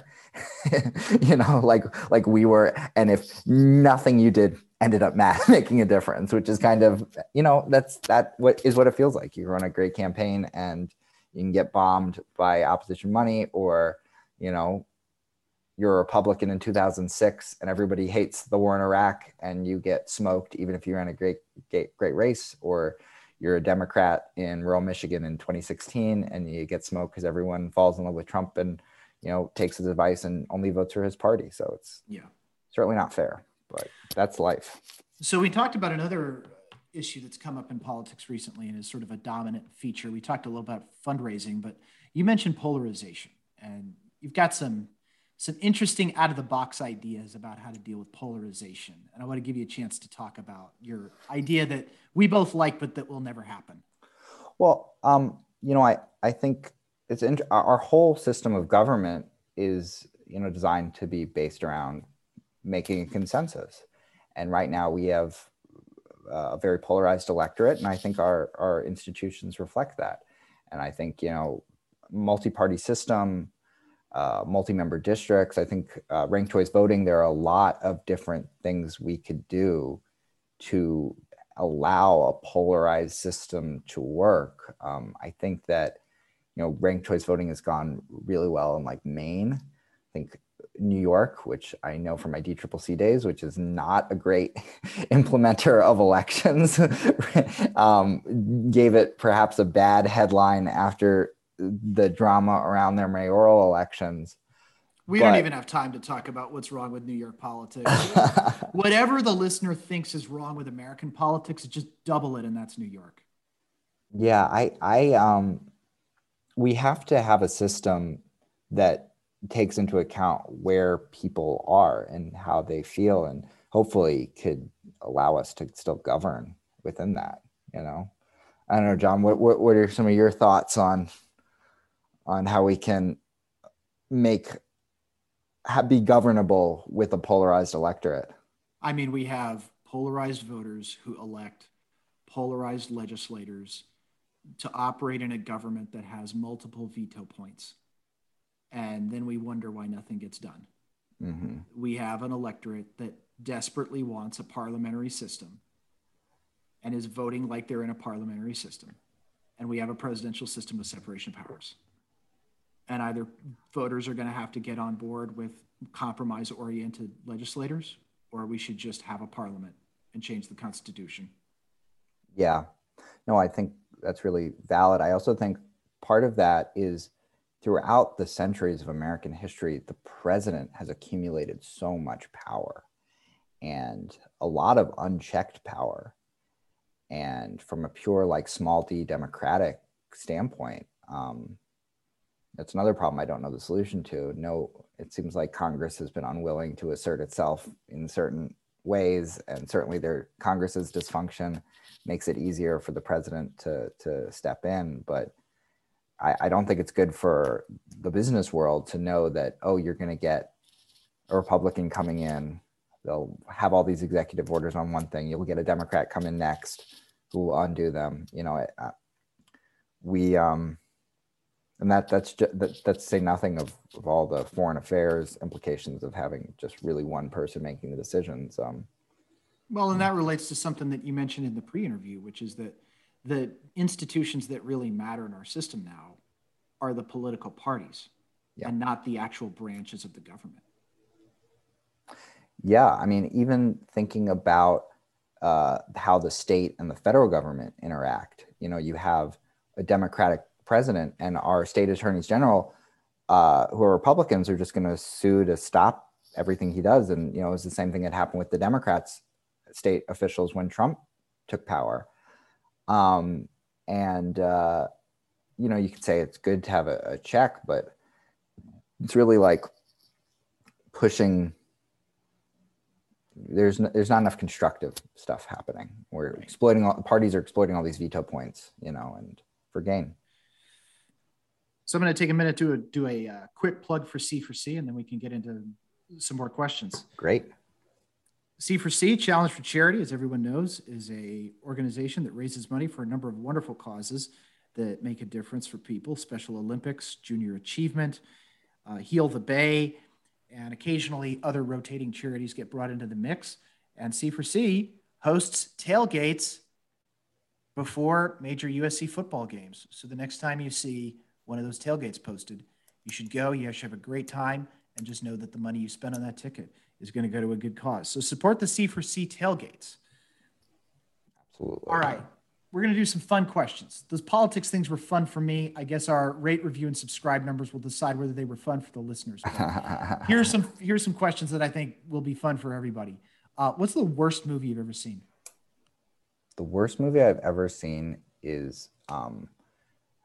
you know, like like we were, and if nothing you did ended up making a difference, which is kind of, you know, that's that what is what it feels like. You run a great campaign and you can get bombed by opposition money, or, you know, you're a Republican in 2006 and everybody hates the war in Iraq and you get smoked even if you ran a great, great, great race, or you're a Democrat in rural Michigan in 2016 and you get smoked because everyone falls in love with Trump and you know takes his advice and only votes for his party. So it's yeah certainly not fair, but that's life. So we talked about another issue that's come up in politics recently and is sort of a dominant feature. We talked a little about fundraising, but you mentioned polarization, and you've got some some interesting out of the box ideas about how to deal with polarization. And I want to give you a chance to talk about your idea that we both like, but that will never happen. Well, um, you know, I I think it's in, our whole system of government is you know designed to be based around making a consensus, and right now we have a very polarized electorate, and I think our our institutions reflect that. And I think you know, multi-party system, uh, multi-member districts. I think uh, ranked choice voting. There are a lot of different things we could do to allow a polarized system to work. Um, I think that you know ranked choice voting has gone really well in like Maine. I think New York, which I know from my DCCC days, which is not a great implementer of elections, um, gave it perhaps a bad headline after the drama around their mayoral elections. We but, don't even have time to talk about what's wrong with New York politics. Whatever the listener thinks is wrong with American politics, just double it, and that's New York. Yeah, I, I, um, we have to have a system that takes into account where people are and how they feel and hopefully could allow us to still govern within that you know? I don't know john what, what, what are some of your thoughts on on how we can make be governable with a polarized electorate? I mean we have polarized voters who elect polarized legislators to operate in a government that has multiple veto points and then we wonder why nothing gets done. Mm-hmm. We have an electorate that desperately wants a parliamentary system and is voting like they're in a parliamentary system. And we have a presidential system with separation of powers. And either voters are going to have to get on board with compromise oriented legislators, or we should just have a parliament and change the Constitution. Yeah. No, I think that's really valid. I also think part of that is throughout the centuries of American history, the president has accumulated so much power and a lot of unchecked power. And from a pure, like, small d democratic standpoint, um, that's another problem I don't know the solution to. No, it seems like Congress has been unwilling to assert itself in certain ways, and certainly their Congress's dysfunction makes it easier for the president to to step in. But I, I don't think it's good for the business world to know that, oh, you're going to get a Republican coming in. They'll have all these executive orders on one thing. You'll get a Democrat come in next who will undo them. You know, uh, we, um, and that that's just, that, that's say nothing of, of all the foreign affairs implications of having just really one person making the decisions. Um, well, and that relates to something that you mentioned in the pre-interview, which is that the institutions that really matter in our system now are the political parties yeah. and not the actual branches of the government. Yeah, I mean, even thinking about uh, how the state and the federal government interact, you know, you have a Democratic president and our state attorneys general uh, who are Republicans are just going to sue to stop everything he does. And, you know, it's the same thing that happened with the Democrats, state officials when Trump took power. Um, and, uh, you know, you could say it's good to have a, a check, but it's really like pushing there's no, there's not enough constructive stuff happening. We're right. exploiting all parties are exploiting all these veto points, you know, and for gain. So I'm going to take a minute to do a uh, quick plug for C4C, and then we can get into some more questions. Great. C4C, Challenge for Charity, as everyone knows, is a organization that raises money for a number of wonderful causes that make a difference for people. Special Olympics, Junior Achievement, uh, Heal the Bay, and occasionally other rotating charities get brought into the mix. And C4C hosts tailgates before major USC football games. So the next time you see one of those tailgates posted, you should go. You should have a great time, and just know that the money you spend on that ticket is going to go to a good cause. So support the C4C tailgates. Absolutely. All right. We're going to do some fun questions. Those politics things were fun for me. I guess our rate, review, and subscribe numbers will decide whether they were fun for the listeners. here's some here's some questions that I think will be fun for everybody. Uh, what's the worst movie you've ever seen? The worst movie I've ever seen is um,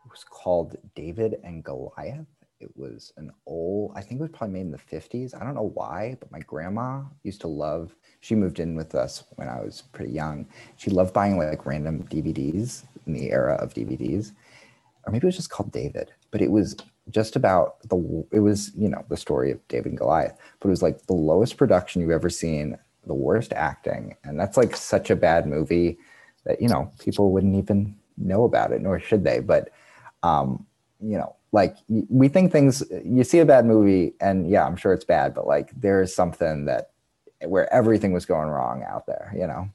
it was called David and Goliath. It was an old, I think it was probably made in the 50s. I don't know why, but my grandma used to love, she moved in with us when I was pretty young. She loved buying like random DVDs in the era of DVDs. Or maybe it was just called David, but it was just about the, it was, you know, the story of David and Goliath, but it was like the lowest production you've ever seen, the worst acting. And that's like such a bad movie that, you know, people wouldn't even know about it, nor should they. But, um, you know, like we think things you see a bad movie and yeah i'm sure it's bad but like there's something that where everything was going wrong out there you know?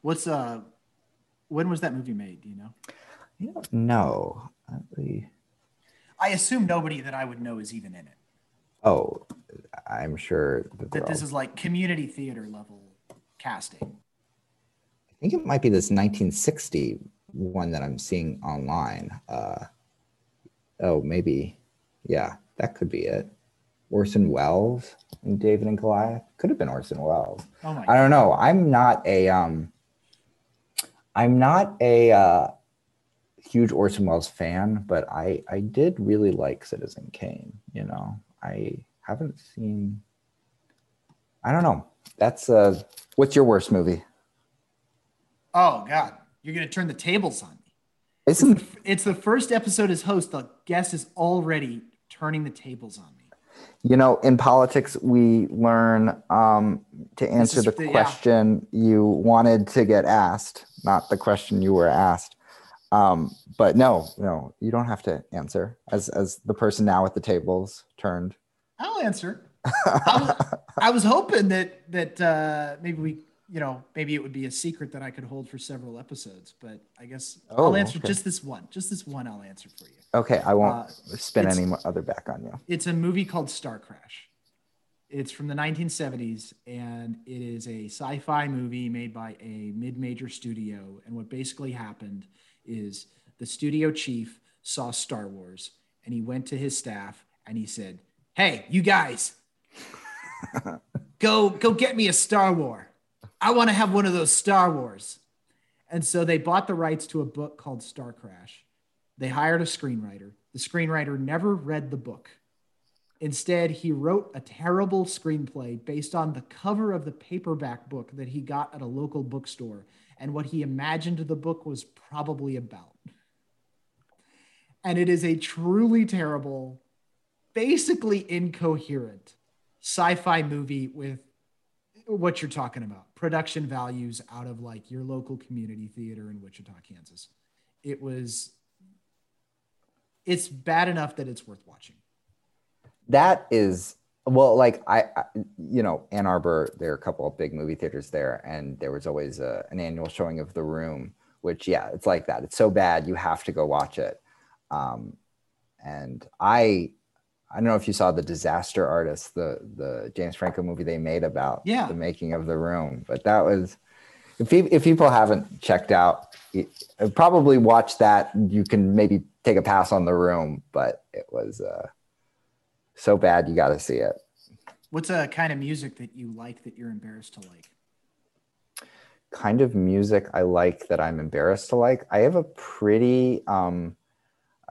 What's uh when was that movie made? Do you know? You don't know. I assume nobody that i would know is even in it. Oh i'm sure that this is like community theater level casting. I think it might be this 1960 one that i'm seeing online. Uh oh, maybe, yeah, that could be it. Orson Welles and David and Goliath could have been Orson Welles. Oh my I don't know. I'm not a um. I'm not a uh, huge Orson Welles fan, but I I did really like Citizen Kane. You know, I haven't seen. I don't know. That's uh. What's your worst movie? Oh God, you're gonna turn the tables on isn't it's the, it's the first episode as host? The guest is already turning the tables on me. You know, in politics, we learn um, to answer the, the question yeah. you wanted to get asked, not the question you were asked. Um, but no, no, you don't have to answer as as the person now at the tables turned. I'll answer. I, was, I was hoping that that uh, maybe we you know, maybe it would be a secret that I could hold for several episodes, but I guess oh, I'll answer okay. just this one. Just this one I'll answer for you. Okay, I won't uh, spin any other back on you. It's a movie called Star Crash. It's from the 1970s and it is a sci-fi movie made by a mid-major studio and what basically happened is the studio chief saw Star Wars and he went to his staff and he said, "Hey, you guys, go go get me a Star Wars." I want to have one of those Star Wars. And so they bought the rights to a book called Star Crash. They hired a screenwriter. The screenwriter never read the book. Instead, he wrote a terrible screenplay based on the cover of the paperback book that he got at a local bookstore and what he imagined the book was probably about. And it is a truly terrible, basically incoherent sci fi movie with what you're talking about production values out of like your local community theater in Wichita, Kansas. It was it's bad enough that it's worth watching. That is well, like I, I, you know, Ann Arbor, there are a couple of big movie theaters there, and there was always a, an annual showing of The Room, which, yeah, it's like that. It's so bad you have to go watch it. Um, and I, I don't know if you saw the Disaster Artist, the the James Franco movie they made about yeah. the making of the room. But that was if if people haven't checked out, probably watch that. You can maybe take a pass on the room, but it was uh, so bad you got to see it. What's a kind of music that you like that you're embarrassed to like? Kind of music I like that I'm embarrassed to like. I have a pretty um,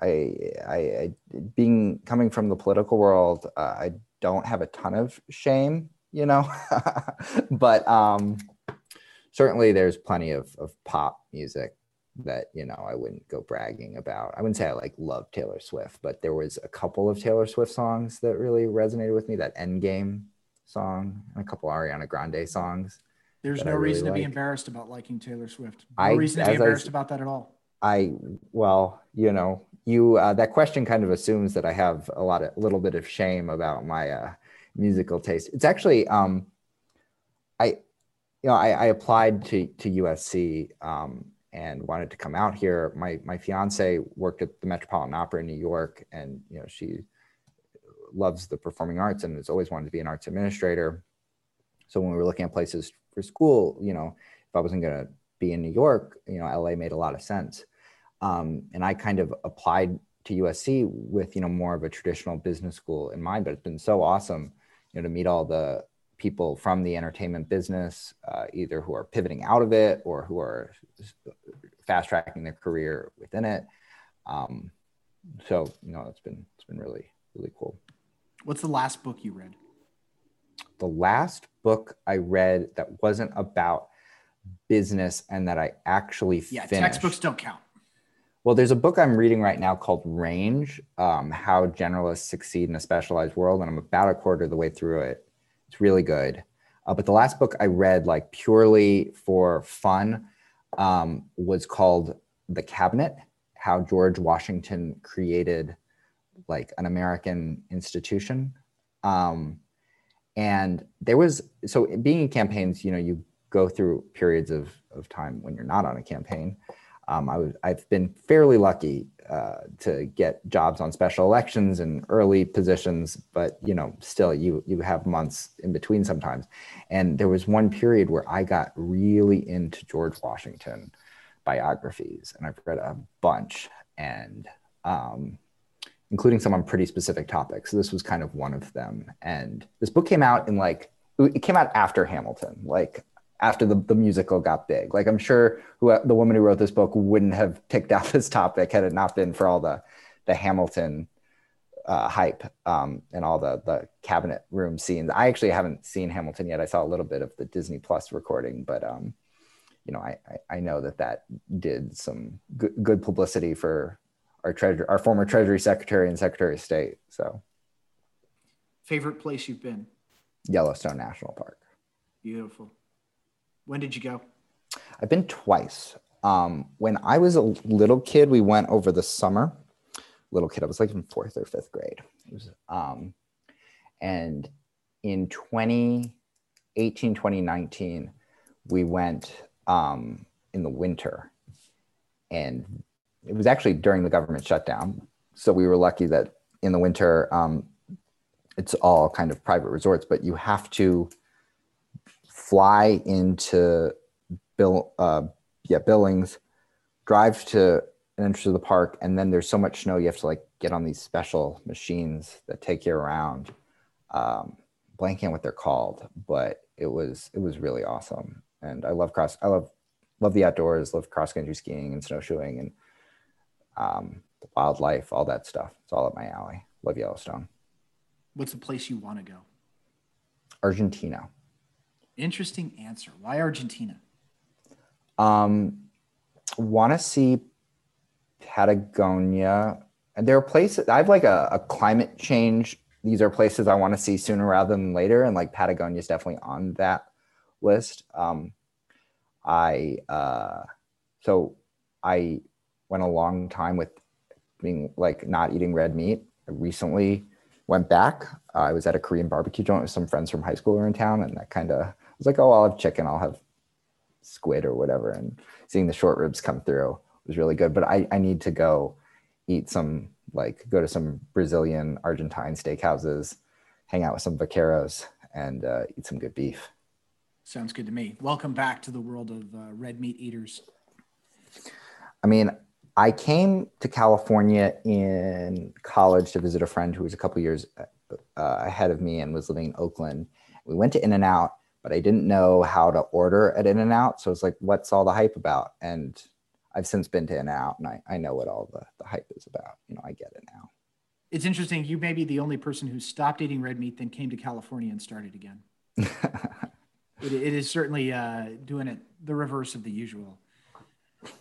I, I, I being coming from the political world, uh, I don't have a ton of shame, you know, but um, certainly there's plenty of, of pop music that you know I wouldn't go bragging about. I wouldn't say I like love Taylor Swift, but there was a couple of Taylor Swift songs that really resonated with me. That Endgame song, and a couple Ariana Grande songs. There's no reason to be embarrassed about liking Taylor Swift. No I, reason to be embarrassed I, about that at all. I well, you know, you uh, that question kind of assumes that I have a lot of a little bit of shame about my uh, musical taste. It's actually um, I you know I, I applied to to USC um, and wanted to come out here. My my fiance worked at the Metropolitan Opera in New York, and you know she loves the performing arts and has always wanted to be an arts administrator. So when we were looking at places for school, you know, if I wasn't going to be in New York, you know, LA made a lot of sense. Um, and I kind of applied to USC with, you know, more of a traditional business school in mind, but it's been so awesome, you know, to meet all the people from the entertainment business, uh, either who are pivoting out of it or who are fast tracking their career within it. Um, so, you know, it's been, it's been really, really cool. What's the last book you read? The last book I read that wasn't about business and that I actually yeah, finished. textbooks don't count. Well, there's a book I'm reading right now called Range um, How Generalists Succeed in a Specialized World. And I'm about a quarter of the way through it. It's really good. Uh, but the last book I read, like purely for fun, um, was called The Cabinet How George Washington Created like an American institution. Um, and there was, so being in campaigns, you know, you go through periods of, of time when you're not on a campaign. Um, I was, I've been fairly lucky uh, to get jobs on special elections and early positions, but you know, still you you have months in between sometimes. And there was one period where I got really into George Washington biographies, and I've read a bunch, and um, including some on pretty specific topics. So this was kind of one of them. And this book came out in like it came out after Hamilton, like after the, the musical got big. Like I'm sure who the woman who wrote this book wouldn't have picked out this topic had it not been for all the the Hamilton uh, hype um, and all the the cabinet room scenes. I actually haven't seen Hamilton yet. I saw a little bit of the Disney Plus recording, but um, you know, I, I, I know that that did some good, good publicity for our treasury, our former Treasury Secretary and Secretary of State. So, favorite place you've been? Yellowstone National Park. Beautiful. When did you go? I've been twice. Um, when I was a little kid, we went over the summer. Little kid, I was like in fourth or fifth grade. Was, um, and in 2018, 2019, we went um, in the winter. And it was actually during the government shutdown. So we were lucky that in the winter, um, it's all kind of private resorts, but you have to fly into Bill, uh, yeah, Billings, drive to an entrance of the park, and then there's so much snow you have to like get on these special machines that take you around. Um, blanking on what they're called, but it was it was really awesome, and I love cross. I love love the outdoors, love cross country skiing and snowshoeing, and um, the wildlife, all that stuff. It's all up my alley. Love Yellowstone. What's the place you want to go? Argentina. Interesting answer. Why Argentina? Um, want to see Patagonia. There are places I have like a, a climate change. These are places I want to see sooner rather than later, and like Patagonia is definitely on that list. Um, I uh, so I went a long time with being like not eating red meat. I recently went back. Uh, I was at a Korean barbecue joint with some friends from high school who were in town, and that kind of was like, oh, I'll have chicken, I'll have squid or whatever. And seeing the short ribs come through was really good. But I, I need to go eat some, like, go to some Brazilian, Argentine steakhouses, hang out with some vaqueros, and uh, eat some good beef. Sounds good to me. Welcome back to the world of uh, red meat eaters. I mean, I came to California in college to visit a friend who was a couple years uh, ahead of me and was living in Oakland. We went to In and Out, but I didn't know how to order at In and Out. So it's like, what's all the hype about? And I've since been to In and Out and I, I know what all the, the hype is about. You know, I get it now. It's interesting. You may be the only person who stopped eating red meat, then came to California and started again. it, it is certainly uh, doing it the reverse of the usual.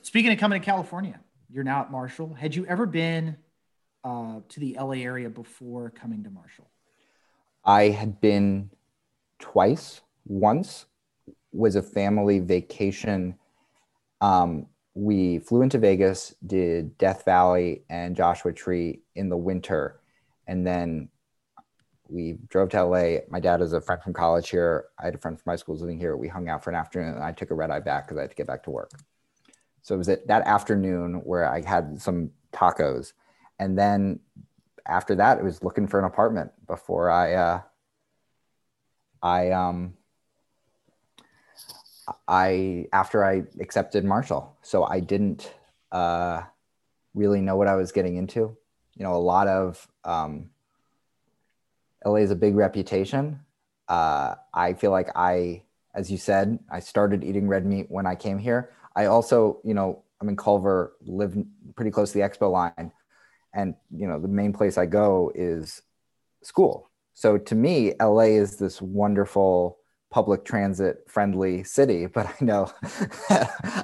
Speaking of coming to California, you're now at Marshall. Had you ever been uh, to the LA area before coming to Marshall? I had been twice. Once was a family vacation. Um, we flew into Vegas, did Death Valley and Joshua Tree in the winter, and then we drove to LA. My dad is a friend from college here. I had a friend from high school living here. We hung out for an afternoon, and I took a red eye back because I had to get back to work. So it was that afternoon where I had some tacos. And then after that, it was looking for an apartment before I, uh, I, um, I after I accepted Marshall, so I didn't uh, really know what I was getting into. You know, a lot of um, LA is a big reputation. Uh, I feel like I, as you said, I started eating red meat when I came here. I also, you know, I'm in Culver, live pretty close to the expo line, and you know, the main place I go is school. So to me, LA is this wonderful public transit friendly city, but I know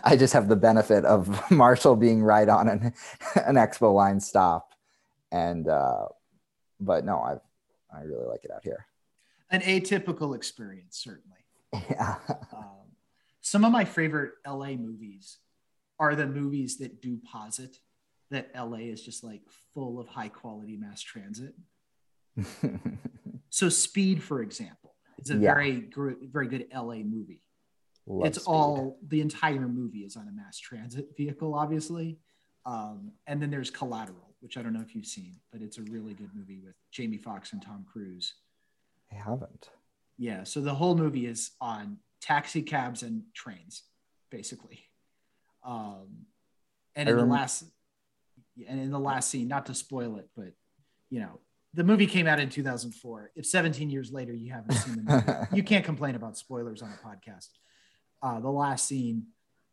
I just have the benefit of Marshall being right on an, an expo line stop. And, uh, but no, I, I really like it out here. An atypical experience, certainly. Yeah. um, some of my favorite LA movies are the movies that do posit that LA is just like full of high quality mass transit. so Speed, for example, it's a yeah. very very good LA movie. Love it's Speed. all the entire movie is on a mass transit vehicle, obviously. Um, and then there's Collateral, which I don't know if you've seen, but it's a really good movie with Jamie Foxx and Tom Cruise. I haven't. Yeah, so the whole movie is on taxi cabs and trains, basically. Um, and in the last, and in the last scene, not to spoil it, but you know, the movie came out in 2004. If 17 years later you haven't seen the movie, you can't complain about spoilers on a podcast. Uh, the last scene,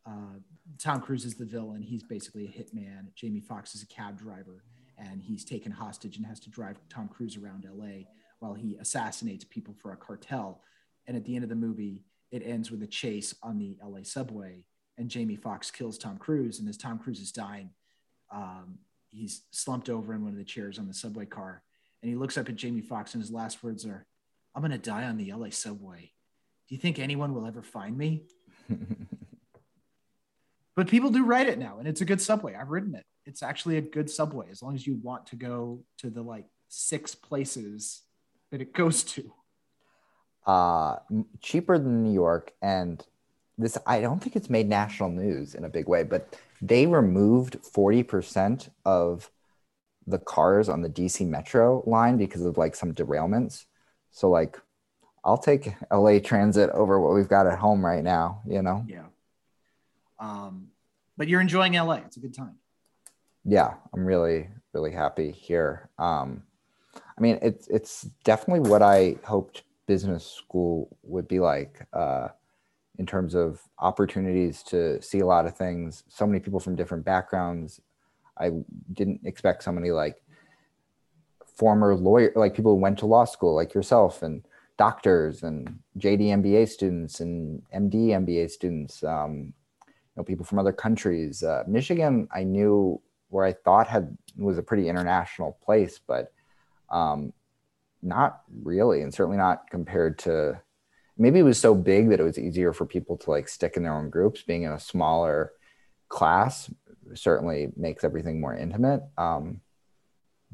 uh, Tom Cruise is the villain. He's basically a hitman. Jamie Foxx is a cab driver, and he's taken hostage and has to drive Tom Cruise around LA while he assassinates people for a cartel. And at the end of the movie, it ends with a chase on the LA subway, and Jamie Foxx kills Tom Cruise. And as Tom Cruise is dying, um, he's slumped over in one of the chairs on the subway car and he looks up at Jamie Foxx, and his last words are, "I'm gonna die on the LA subway. Do you think anyone will ever find me?" but people do write it now, and it's a good subway. I've ridden it. It's actually a good subway as long as you want to go to the like six places that it goes to. Uh, cheaper than New York, and this I don't think it's made national news in a big way, but they removed forty percent of the cars on the DC Metro line because of like some derailments. So like I'll take LA Transit over what we've got at home right now, you know? Yeah. Um, but you're enjoying LA. It's a good time. Yeah, I'm really, really happy here. Um, I mean, it's it's definitely what I hoped business school would be like uh, in terms of opportunities to see a lot of things. So many people from different backgrounds, I didn't expect somebody like former lawyer, like people who went to law school, like yourself, and doctors, and JD MBA students, and MD MBA students. Um, you know, people from other countries. Uh, Michigan, I knew where I thought had was a pretty international place, but um, not really, and certainly not compared to. Maybe it was so big that it was easier for people to like stick in their own groups, being in a smaller class certainly makes everything more intimate. Um,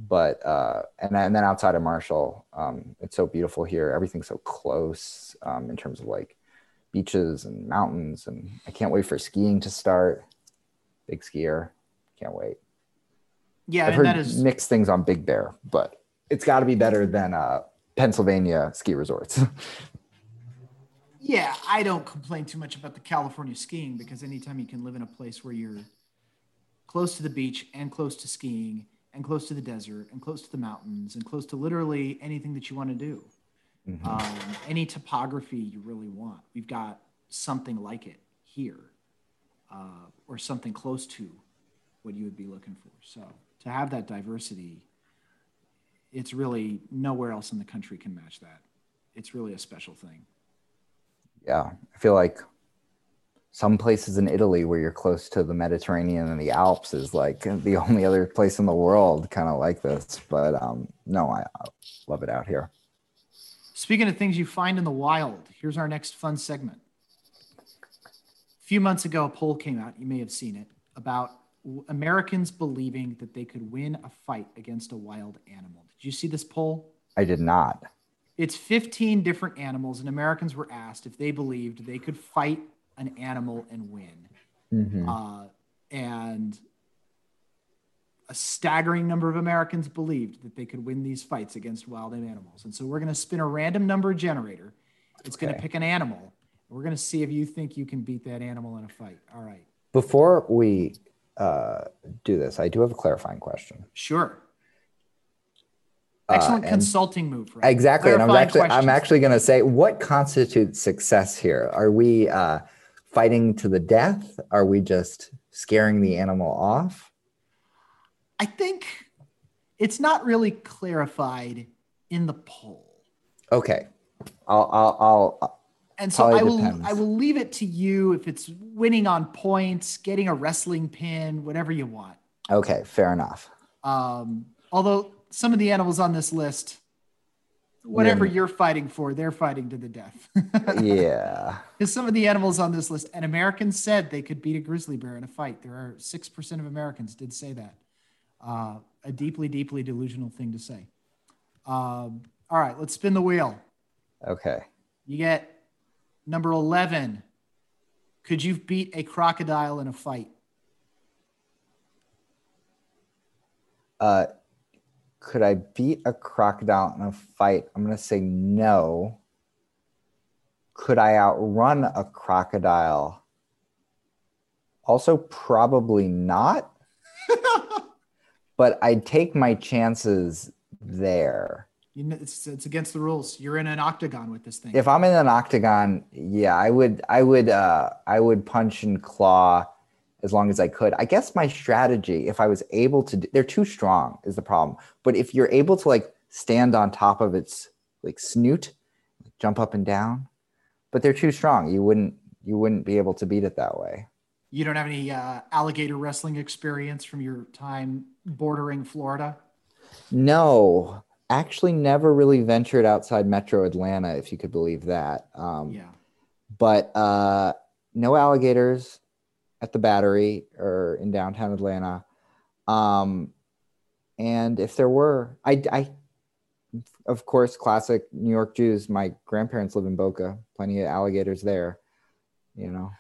but uh, and, and then outside of Marshall, um, it's so beautiful here. Everything's so close um, in terms of like beaches and mountains, and I can't wait for skiing to start. Big skier, can't wait. Yeah, I've heard that is mixed things on Big Bear, but it's got to be better than uh, Pennsylvania ski resorts. yeah, I don't complain too much about the California skiing because anytime you can live in a place where you're close to the beach and close to skiing and close to the desert and close to the mountains and close to literally anything that you want to do. Mm-hmm. Um, any topography you really want. We've got something like it here uh, or something close to what you would be looking for. So to have that diversity, it's really nowhere else in the country can match that. It's really a special thing. Yeah, I feel like some places in Italy where you're close to the Mediterranean and the Alps is like the only other place in the world kind of like this. But um, no, I, I love it out here. Speaking of things you find in the wild, here's our next fun segment. A few months ago, a poll came out, you may have seen it, about Americans believing that they could win a fight against a wild animal. Did you see this poll? I did not. It's 15 different animals, and Americans were asked if they believed they could fight an animal and win. Mm-hmm. Uh, and a staggering number of Americans believed that they could win these fights against wild animals. And so we're going to spin a random number generator. It's okay. going to pick an animal. We're going to see if you think you can beat that animal in a fight. All right. Before we uh, do this, I do have a clarifying question. Sure. Excellent uh, consulting move. Right? Exactly, Clarifying and I'm actually questions. I'm actually going to say what constitutes success here. Are we uh, fighting to the death? Are we just scaring the animal off? I think it's not really clarified in the poll. Okay, I'll I'll, I'll and so I will depends. I will leave it to you if it's winning on points, getting a wrestling pin, whatever you want. Okay, fair enough. Um, although some of the animals on this list, whatever yeah. you're fighting for, they're fighting to the death. yeah. Because some of the animals on this list, and Americans said they could beat a grizzly bear in a fight. There are 6% of Americans did say that. Uh, a deeply, deeply delusional thing to say. Um, all right, let's spin the wheel. Okay. You get number 11. Could you beat a crocodile in a fight? Uh, could I beat a crocodile in a fight? I'm going to say no. Could I outrun a crocodile? Also, probably not. but I'd take my chances there. You know, it's, it's against the rules. You're in an octagon with this thing. If I'm in an octagon, yeah, I would, I would, uh, I would punch and claw as long as I could. I guess my strategy, if I was able to, they're too strong is the problem. But if you're able to like stand on top of its like snoot, jump up and down, but they're too strong. You wouldn't, you wouldn't be able to beat it that way. You don't have any uh, alligator wrestling experience from your time bordering Florida? No, actually, never really ventured outside Metro Atlanta, if you could believe that. Um, yeah. But uh, no alligators, at the Battery or in downtown Atlanta. Um, and if there were, I, I, of course, classic New York Jews. My grandparents live in Boca. Plenty of alligators there. You know.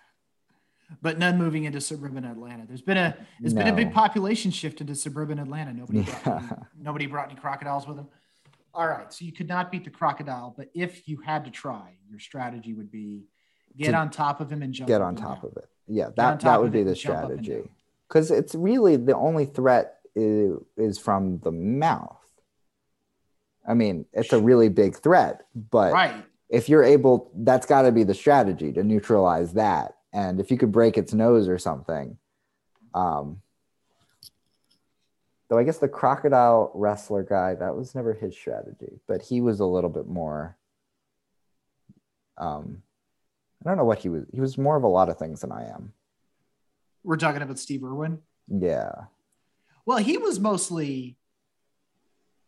But none moving into suburban Atlanta. There's been a there's no. been a big population shift into suburban Atlanta. Nobody yeah. brought any, nobody brought any crocodiles with them. All right, so you could not beat the crocodile, but if you had to try, your strategy would be get to on top of him and jump. Get on top down. of it yeah that that would be the strategy. because it's really the only threat is, is from the mouth. I mean it's a really big threat but right. if you're able that's got to be the strategy to neutralize that. And if you could break its nose or something um though i guess the crocodile wrestler guy that was never his strategy but he was a little bit more um I don't know what he was. He was more of a lot of things than I am. We're talking about Steve Irwin. Yeah. Well, he was mostly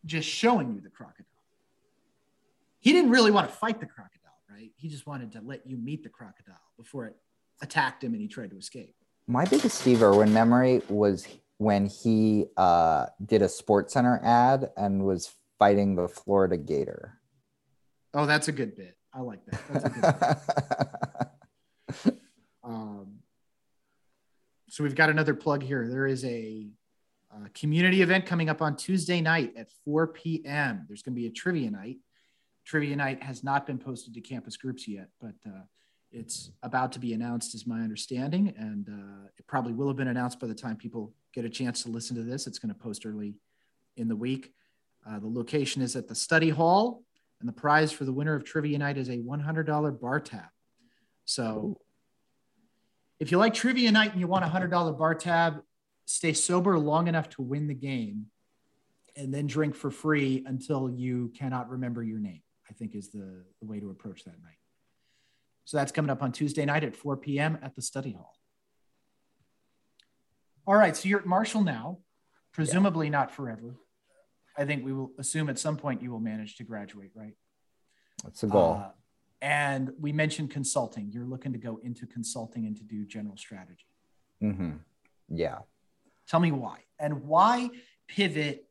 just showing you the crocodile. He didn't really want to fight the crocodile, right? He just wanted to let you meet the crocodile before it attacked him and he tried to escape. My biggest Steve Irwin memory was when he uh, did a Sports Center ad and was fighting the Florida Gator. Oh, that's a good bit. I like that. um, so we've got another plug here. There is a, a, community event coming up on Tuesday night at 4 p.m. There's going to be a trivia night. Trivia night has not been posted to campus groups yet, but uh, it's about to be announced, is my understanding, and uh, it probably will have been announced by the time people get a chance to listen to this. It's going to post early in the week. Uh, the location is at the study hall and the prize for the winner of Trivia Night is a $100 bar tab. So if you like Trivia Night and you want a $100 bar tab, stay sober long enough to win the game and then drink for free until you cannot remember your name, I think is the, the way to approach that night. So that's coming up on Tuesday night at 4 p.m. at the study hall. All right, so you're at Marshall now, presumably yeah. not forever. I think we will assume at some point you will manage to graduate, right? That's the goal. Uh, and we mentioned consulting. You're looking to go into consulting and to do general strategy. Mm-hmm. Yeah. Tell me why. And why pivot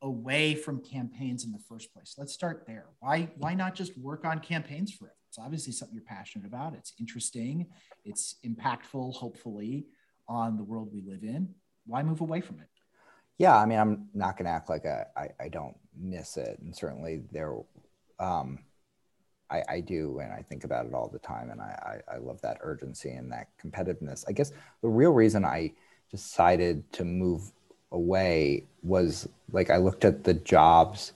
away from campaigns in the first place? Let's start there. Why, why not just work on campaigns forever? It's obviously something you're passionate about. It's interesting. It's impactful, hopefully, on the world we live in. Why move away from it? Yeah, I mean, I'm not going to act like I, I, don't miss it, and certainly there, um, I, I, do, and I think about it all the time, and I, I, I love that urgency and that competitiveness. I guess the real reason I decided to move away was like I looked at the jobs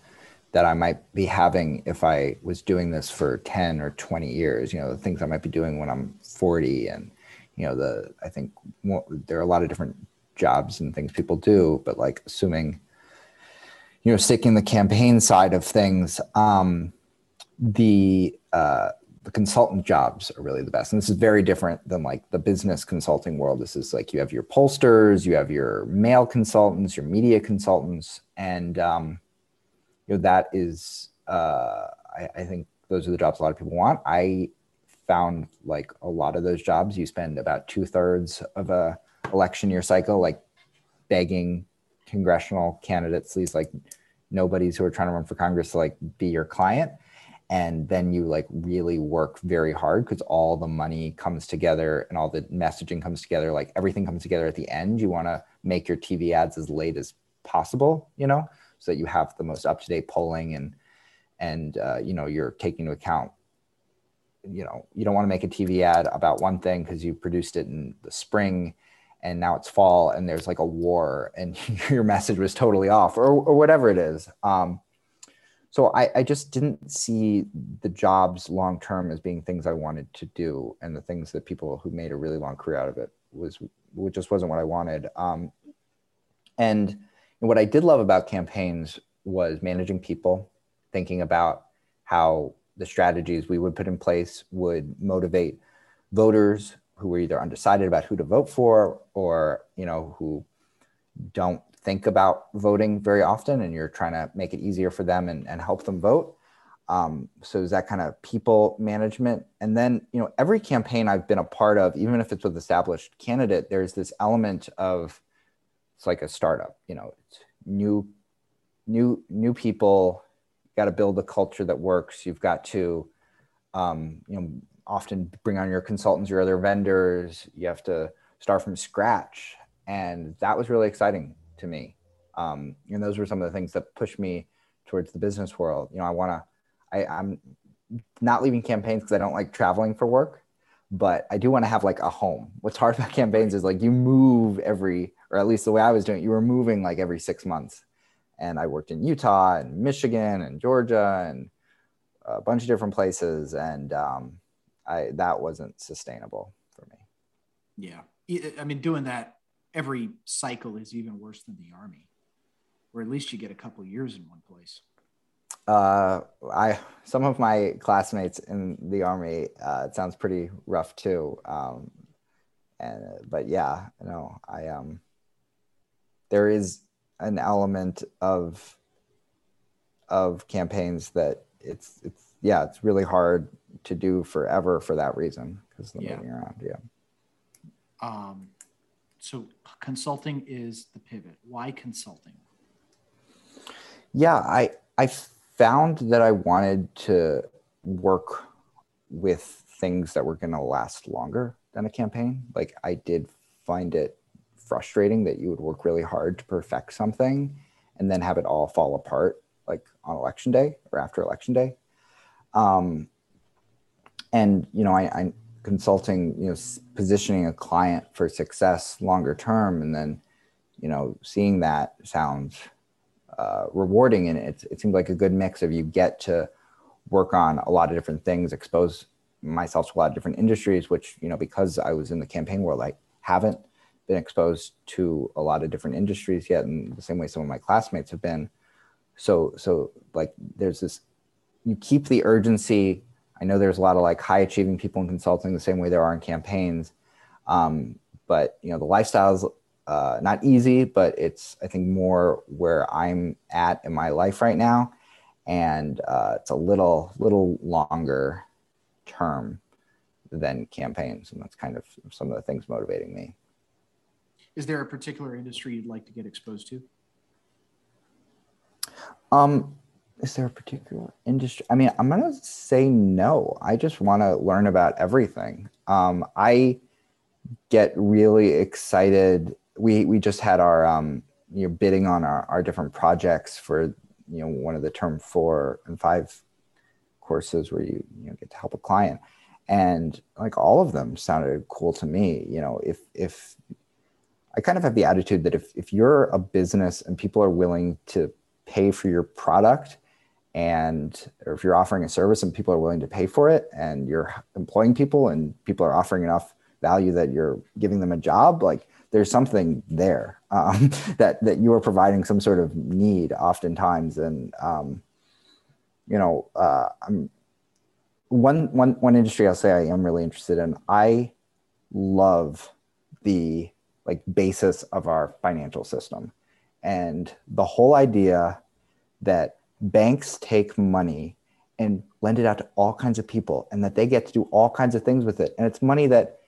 that I might be having if I was doing this for 10 or 20 years, you know, the things I might be doing when I'm 40 and you know the I think there are a lot of different jobs and things people do, but like assuming you know sticking the campaign side of things um the uh the consultant jobs are really the best. And this is very different than like the business consulting world. This is like you have your pollsters, you have your mail consultants, your media consultants, and um, you know that is uh, I, I think those are the jobs a lot of people want. I found like a lot of those jobs you spend about two thirds of a election year cycle like begging congressional candidates, these like nobodies who are trying to run for Congress to like be your client. And then you like really work very hard because all the money comes together and all the messaging comes together like everything comes together at the end. You want to make your tv ads as late as possible you know so that you have the most up-to-date polling and and uh, you know you're taking into account you know you don't want to make a tv ad about one thing because you produced it in the spring and now it's fall and there's like a war and your message was totally off or, or whatever it is um, so I, I just didn't see the jobs long term as being things I wanted to do, and the things that people who made a really long career out of it was it just wasn't what I wanted. Um, and what I did love about campaigns was managing people, thinking about how the strategies we would put in place would motivate voters who are either undecided about who to vote for or you know who don't think about voting very often and you're trying to make it easier for them and, and help them vote. Um, so is that kind of people management? And then, you know, every campaign I've been a part of, even if it's with established candidate, there's this element of it's like a startup, you know, new, new, new people got to build a culture that works. You've got to, um, you know, often bring on your consultants, your other vendors. You have to start from scratch. And that was really exciting to me. Um, and those were some of the things that pushed me towards the business world. You know, I want to, I'm not leaving campaigns because I don't like traveling for work, but I do want to have like a home. What's hard about campaigns is like you move every, or at least the way I was doing it, you were moving like every six months. And I worked in Utah and Michigan and Georgia and a bunch of different places. And um, I, that wasn't sustainable for me. Yeah. I mean, doing that every cycle is even worse than the army, or at least you get a couple years in one place. Uh, I some of my classmates in the army. Uh, it sounds pretty rough too. Um, and but yeah, no, I um, there is an element of of campaigns that it's it's yeah, it's really hard to do forever for that reason because the yeah. moving around. Yeah. Um, so consulting is the pivot. Why consulting? Yeah, I I found that I wanted to work with things that were going to last longer than a campaign. Like I did find it frustrating that you would work really hard to perfect something and then have it all fall apart like on election day or after election day. Um, and you know, I, I consulting, you know, positioning a client for success longer term, and then, you know, seeing that sounds uh, rewarding, and it, it seems like a good mix of you get to work on a lot of different things, expose myself to a lot of different industries, which you know, because I was in the campaign world, I haven't been exposed to a lot of different industries yet, in the same way some of my classmates have been. So, so like, there's this. You keep the urgency I know there's a lot of like high achieving people in consulting the same way there are in campaigns. Um, but you know, the lifestyle is uh, not easy, but it's I think more where I'm at in my life right now, and uh, it's a little little longer term than campaigns, and that's kind of some of the things motivating me. Is there a particular industry you'd like to get exposed to? Um, is there a particular industry? I mean, I'm gonna say no. I just want to learn about everything. Um, I get really excited. We we just had our um, you know bidding on our, our different projects for you know one of the term four and five courses where you you know get to help a client and like all of them sounded cool to me you know if if i kind of have the attitude that if if you're a business and people are willing to pay for your product and or if you're offering a service and people are willing to pay for it and you're employing people and people are offering enough value that you're giving them a job like there's something there um, that that you are providing some sort of need oftentimes and um, you know uh, i'm one one one industry I'll say I am really interested in. I love the like basis of our financial system and the whole idea that banks take money and lend it out to all kinds of people and that they get to do all kinds of things with it and it's money that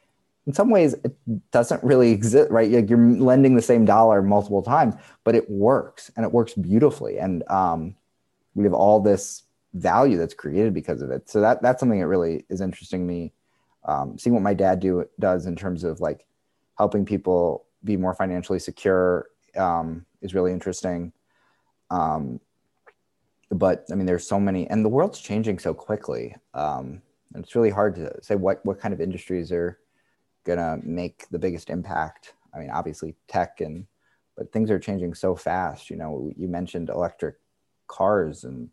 in some ways it doesn't really exist right like you're lending the same dollar multiple times but it works and it works beautifully and um, we have all this value that's created because of it. So that that's something that really is interesting to me. Um, seeing what my dad do does in terms of like helping people be more financially secure um, is really interesting. Um, but I mean, there's so many, and the world's changing so quickly. Um, and it's really hard to say what what kind of industries are gonna make the biggest impact. I mean, obviously tech and, but things are changing so fast. You know, you mentioned electric cars and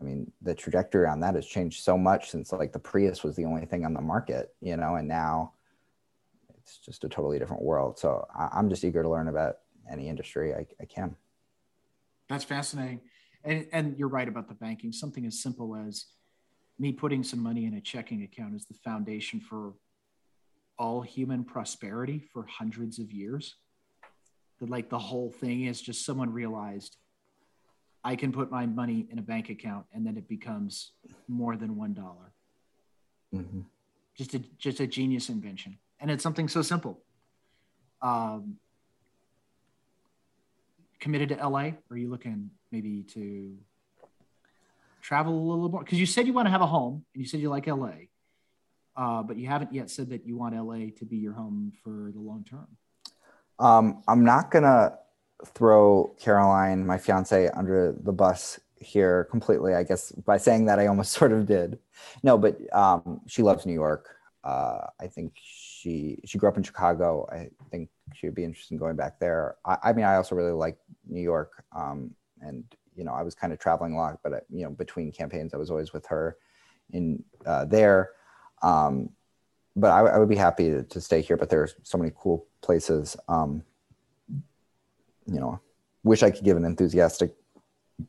I mean, the trajectory on that has changed so much since like the Prius was the only thing on the market, you know, and now it's just a totally different world. So I, am just eager to learn about any industry I, I can. That's fascinating. And, and you're right about the banking. Something as simple as me putting some money in a checking account is the foundation for all human prosperity for hundreds of years. That like the whole thing is just someone realized I can put my money in a bank account and then it becomes more than one dollar. Mm-hmm. Just a just a genius invention, and it's something so simple. Um, committed to LA? Or are you looking maybe to travel a little more? Because you said you want to have a home, and you said you like LA, uh, but you haven't yet said that you want LA to be your home for the long term. Um, I'm not gonna throw Caroline, my fiance, under the bus here completely. I guess by saying that, I almost sort of did. No, but um, she loves New York. Uh, I think she she grew up in Chicago. I think she would be interested in going back there. I, I mean, I also really like New York, um, and you know, I was kind of traveling a lot, but uh, you know, between campaigns, I was always with her in uh, there. Um, but I, I, would be happy to, to, stay here. But there's so many cool places. Um, you know, wish I could give an enthusiastic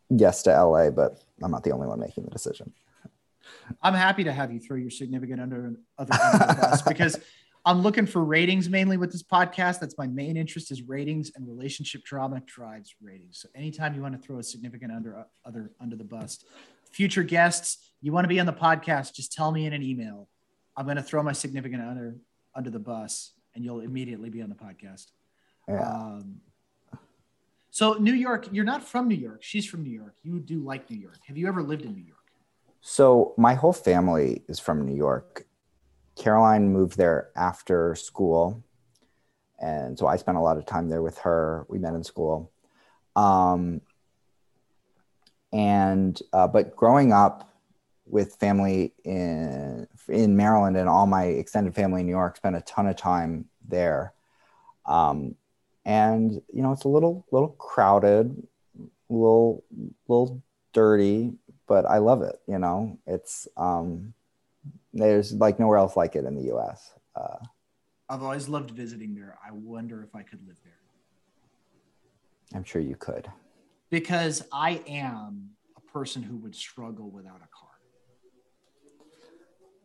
yes to LA, but I'm not the only one making the decision. I'm happy to have you throw your significant under other bus because I'm looking for ratings mainly with this podcast. That's my main interest is ratings and relationship drama drives ratings. So anytime you want to throw a significant under other under the bus, future guests, you want to be on the podcast, just tell me in an email. I'm going to throw my significant other under the bus, and you'll immediately be on the podcast. Yeah. Um, so New York, you're not from New York. She's from New York. You do like New York. Have you ever lived in New York? So my whole family is from New York. Caroline moved there after school. And so I spent a lot of time there with her. We met in school. Um, and uh, but growing up with family in in Maryland and all my extended family in New York, spent a ton of time there. Um, and you know it's a little little crowded little little dirty but i love it you know it's um there's like nowhere else like it in the us uh, i've always loved visiting there i wonder if i could live there i'm sure you could because i am a person who would struggle without a car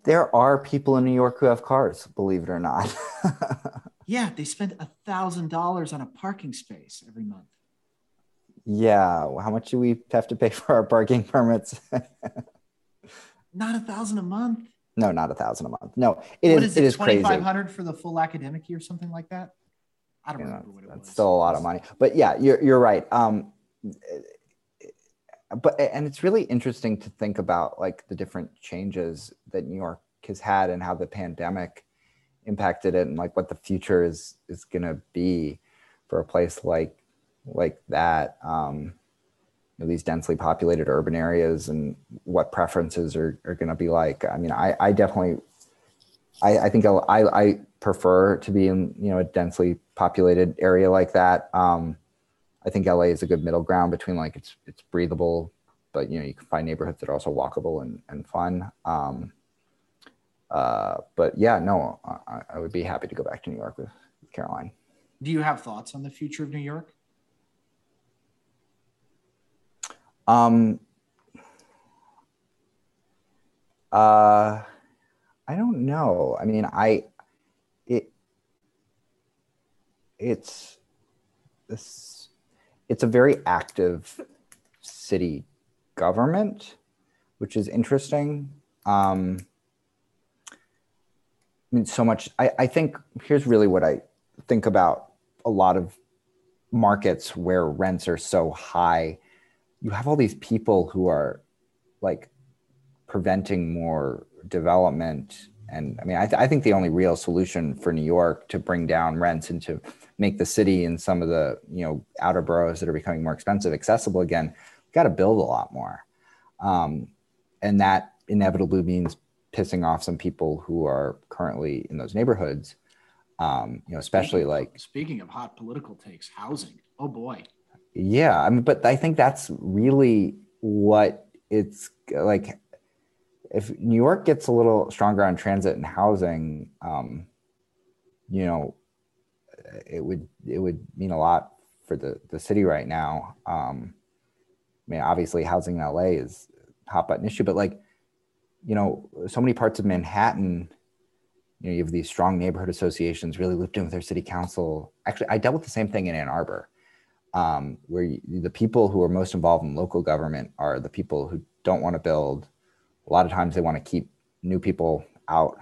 there are people in new york who have cars believe it or not Yeah, they spend a thousand dollars on a parking space every month. Yeah, how much do we have to pay for our parking permits? not a thousand a month. No, not a thousand a month. No, it what is. is it, it is twenty five hundred for the full academic year, or something like that. I don't you remember know, what it that's was. Still a lot of money, but yeah, you're you're right. Um, but and it's really interesting to think about like the different changes that New York has had and how the pandemic impacted it and like what the future is is going to be for a place like like that um know, these densely populated urban areas and what preferences are, are going to be like. I mean, I, I definitely, I, I think I, I prefer to be in, you know, a densely populated area like that. Um, I think LA is a good middle ground between like it's, it's breathable, but you know, you can find neighborhoods that are also walkable and, and fun. Um, uh, but yeah, no, I, I would be happy to go back to New York with Caroline. Do you have thoughts on the future of New York? Um, uh, I don't know. I mean, I, it, it's this, it's a very active city government, which is interesting. Um, I mean, so much. I, I think here's really what I think about a lot of markets where rents are so high you have all these people who are like preventing more development. And i mean I, th- I, think the only real solution for new york to bring down rents and to make the city and some of the you know outer boroughs that are becoming more expensive accessible again we've got to build a lot more. Um, and that inevitably means pissing off some people who are currently in those neighborhoods. Um, you know especially speaking like of, speaking of hot political takes housing. Oh boy yeah i mean but i think that's really what it's like if new york gets a little stronger on transit and housing um, you know it would it would mean a lot for the the city right now. Um, i mean obviously housing in la is hot button issue but like you know so many parts of manhattan you know you have these strong neighborhood associations really lived in with their city council. Actually i dealt with the same thing in ann arbor um, where you, the people who are most involved in local government are the people who don't want to build. A lot of times they want to keep new people out.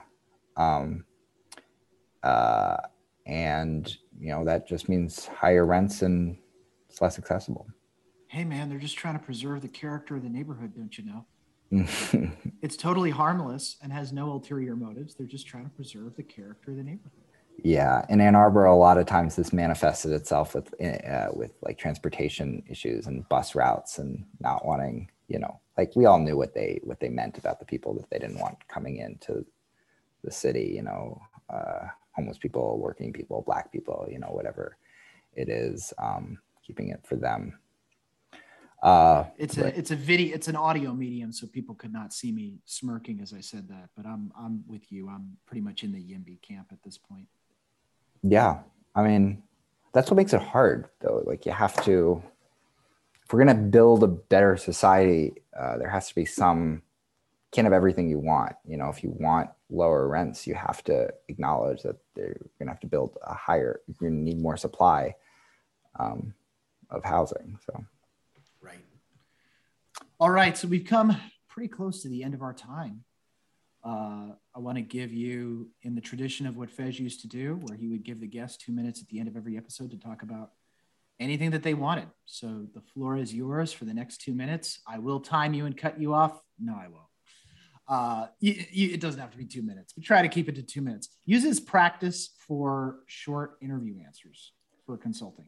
Um, uh, and, you know, that just means higher rents and it's less accessible. Hey, man, they're just trying to preserve the character of the neighborhood, don't you know? it's totally harmless and has no ulterior motives. They're just trying to preserve the character of the neighborhood. Yeah, in Ann Arbor, a lot of times this manifested itself with uh, with like transportation issues and bus routes and not wanting, you know, like we all knew what they what they meant about the people that they didn't want coming into the city, you know, uh, homeless people, working people, black people, you know, whatever it is, um, keeping it for them. Uh, it's but, a it's a video it's an audio medium, so people could not see me smirking as I said that. But I'm I'm with you. I'm pretty much in the YIMBY camp at this point yeah. I mean that's what makes it hard though. Like you have to if we're going to build a better society uh, there has to be some can't have everything you want. You know if you want lower rents you have to acknowledge that they're going to have to build a higher to need more supply um, of housing so. Right. All right so we've come pretty close to the end of our time uh, I want to give you, in the tradition of what Fez used to do, where he would give the guests two minutes at the end of every episode to talk about anything that they wanted. So the floor is yours for the next two minutes. I will time you and cut you off. No, I won't. Uh, you, you, it doesn't have to be two minutes, but try to keep it to two minutes. Use practice for short interview answers for consulting.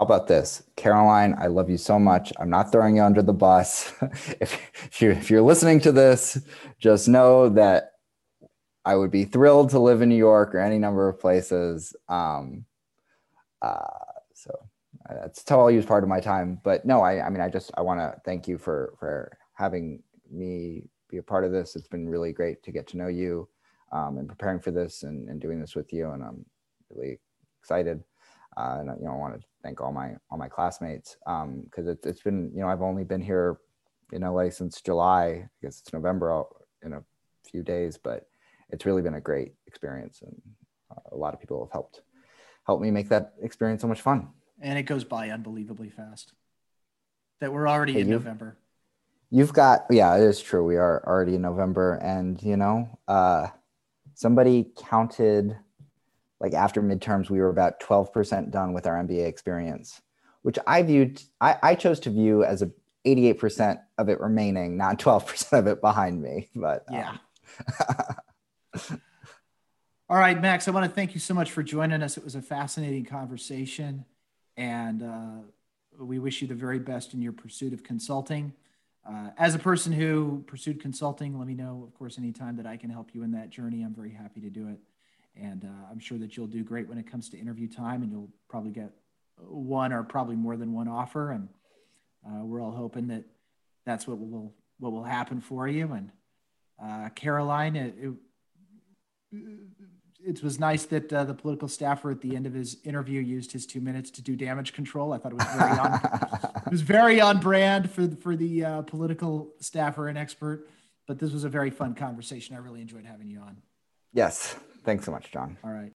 How about this? Caroline, I love you so much. I'm not throwing you under the bus. if, if, you, if you're listening to this, just know that I would be thrilled to live in New York or any number of places. Um, uh, so that's totally use part of my time. But no, I, I mean, I just I want to thank you for for having me be a part of this. It's been really great to get to know you um, and preparing for this and, and doing this with you. And I'm really excited. Uh, and you know, I want to thank all my all my classmates because um, it, it's been you know I've only been here in LA since July. I guess it's November in a few days, but it's really been a great experience, and uh, a lot of people have helped helped me make that experience so much fun. And it goes by unbelievably fast. That we're already hey, in November. You've got yeah, it is true. We are already in November, and you know, uh, somebody counted like after midterms, we were about 12% done with our MBA experience, which I viewed, I, I chose to view as a 88% of it remaining, not 12% of it behind me. But yeah. Um. All right, Max, I want to thank you so much for joining us. It was a fascinating conversation. And uh, we wish you the very best in your pursuit of consulting. Uh, as a person who pursued consulting, let me know, of course, anytime that I can help you in that journey. I'm very happy to do it. And uh, I'm sure that you'll do great when it comes to interview time, and you'll probably get one or probably more than one offer. And uh, we're all hoping that that's what will what will happen for you. And uh, Caroline, it, it, it, was nice that uh, the political staffer at the end of his interview used his two minutes to do damage control. I thought it was very on, it was very on brand for for the uh, political staffer and expert. But this was a very fun conversation. I really enjoyed having you on. Yes. Thanks so much, John. All right.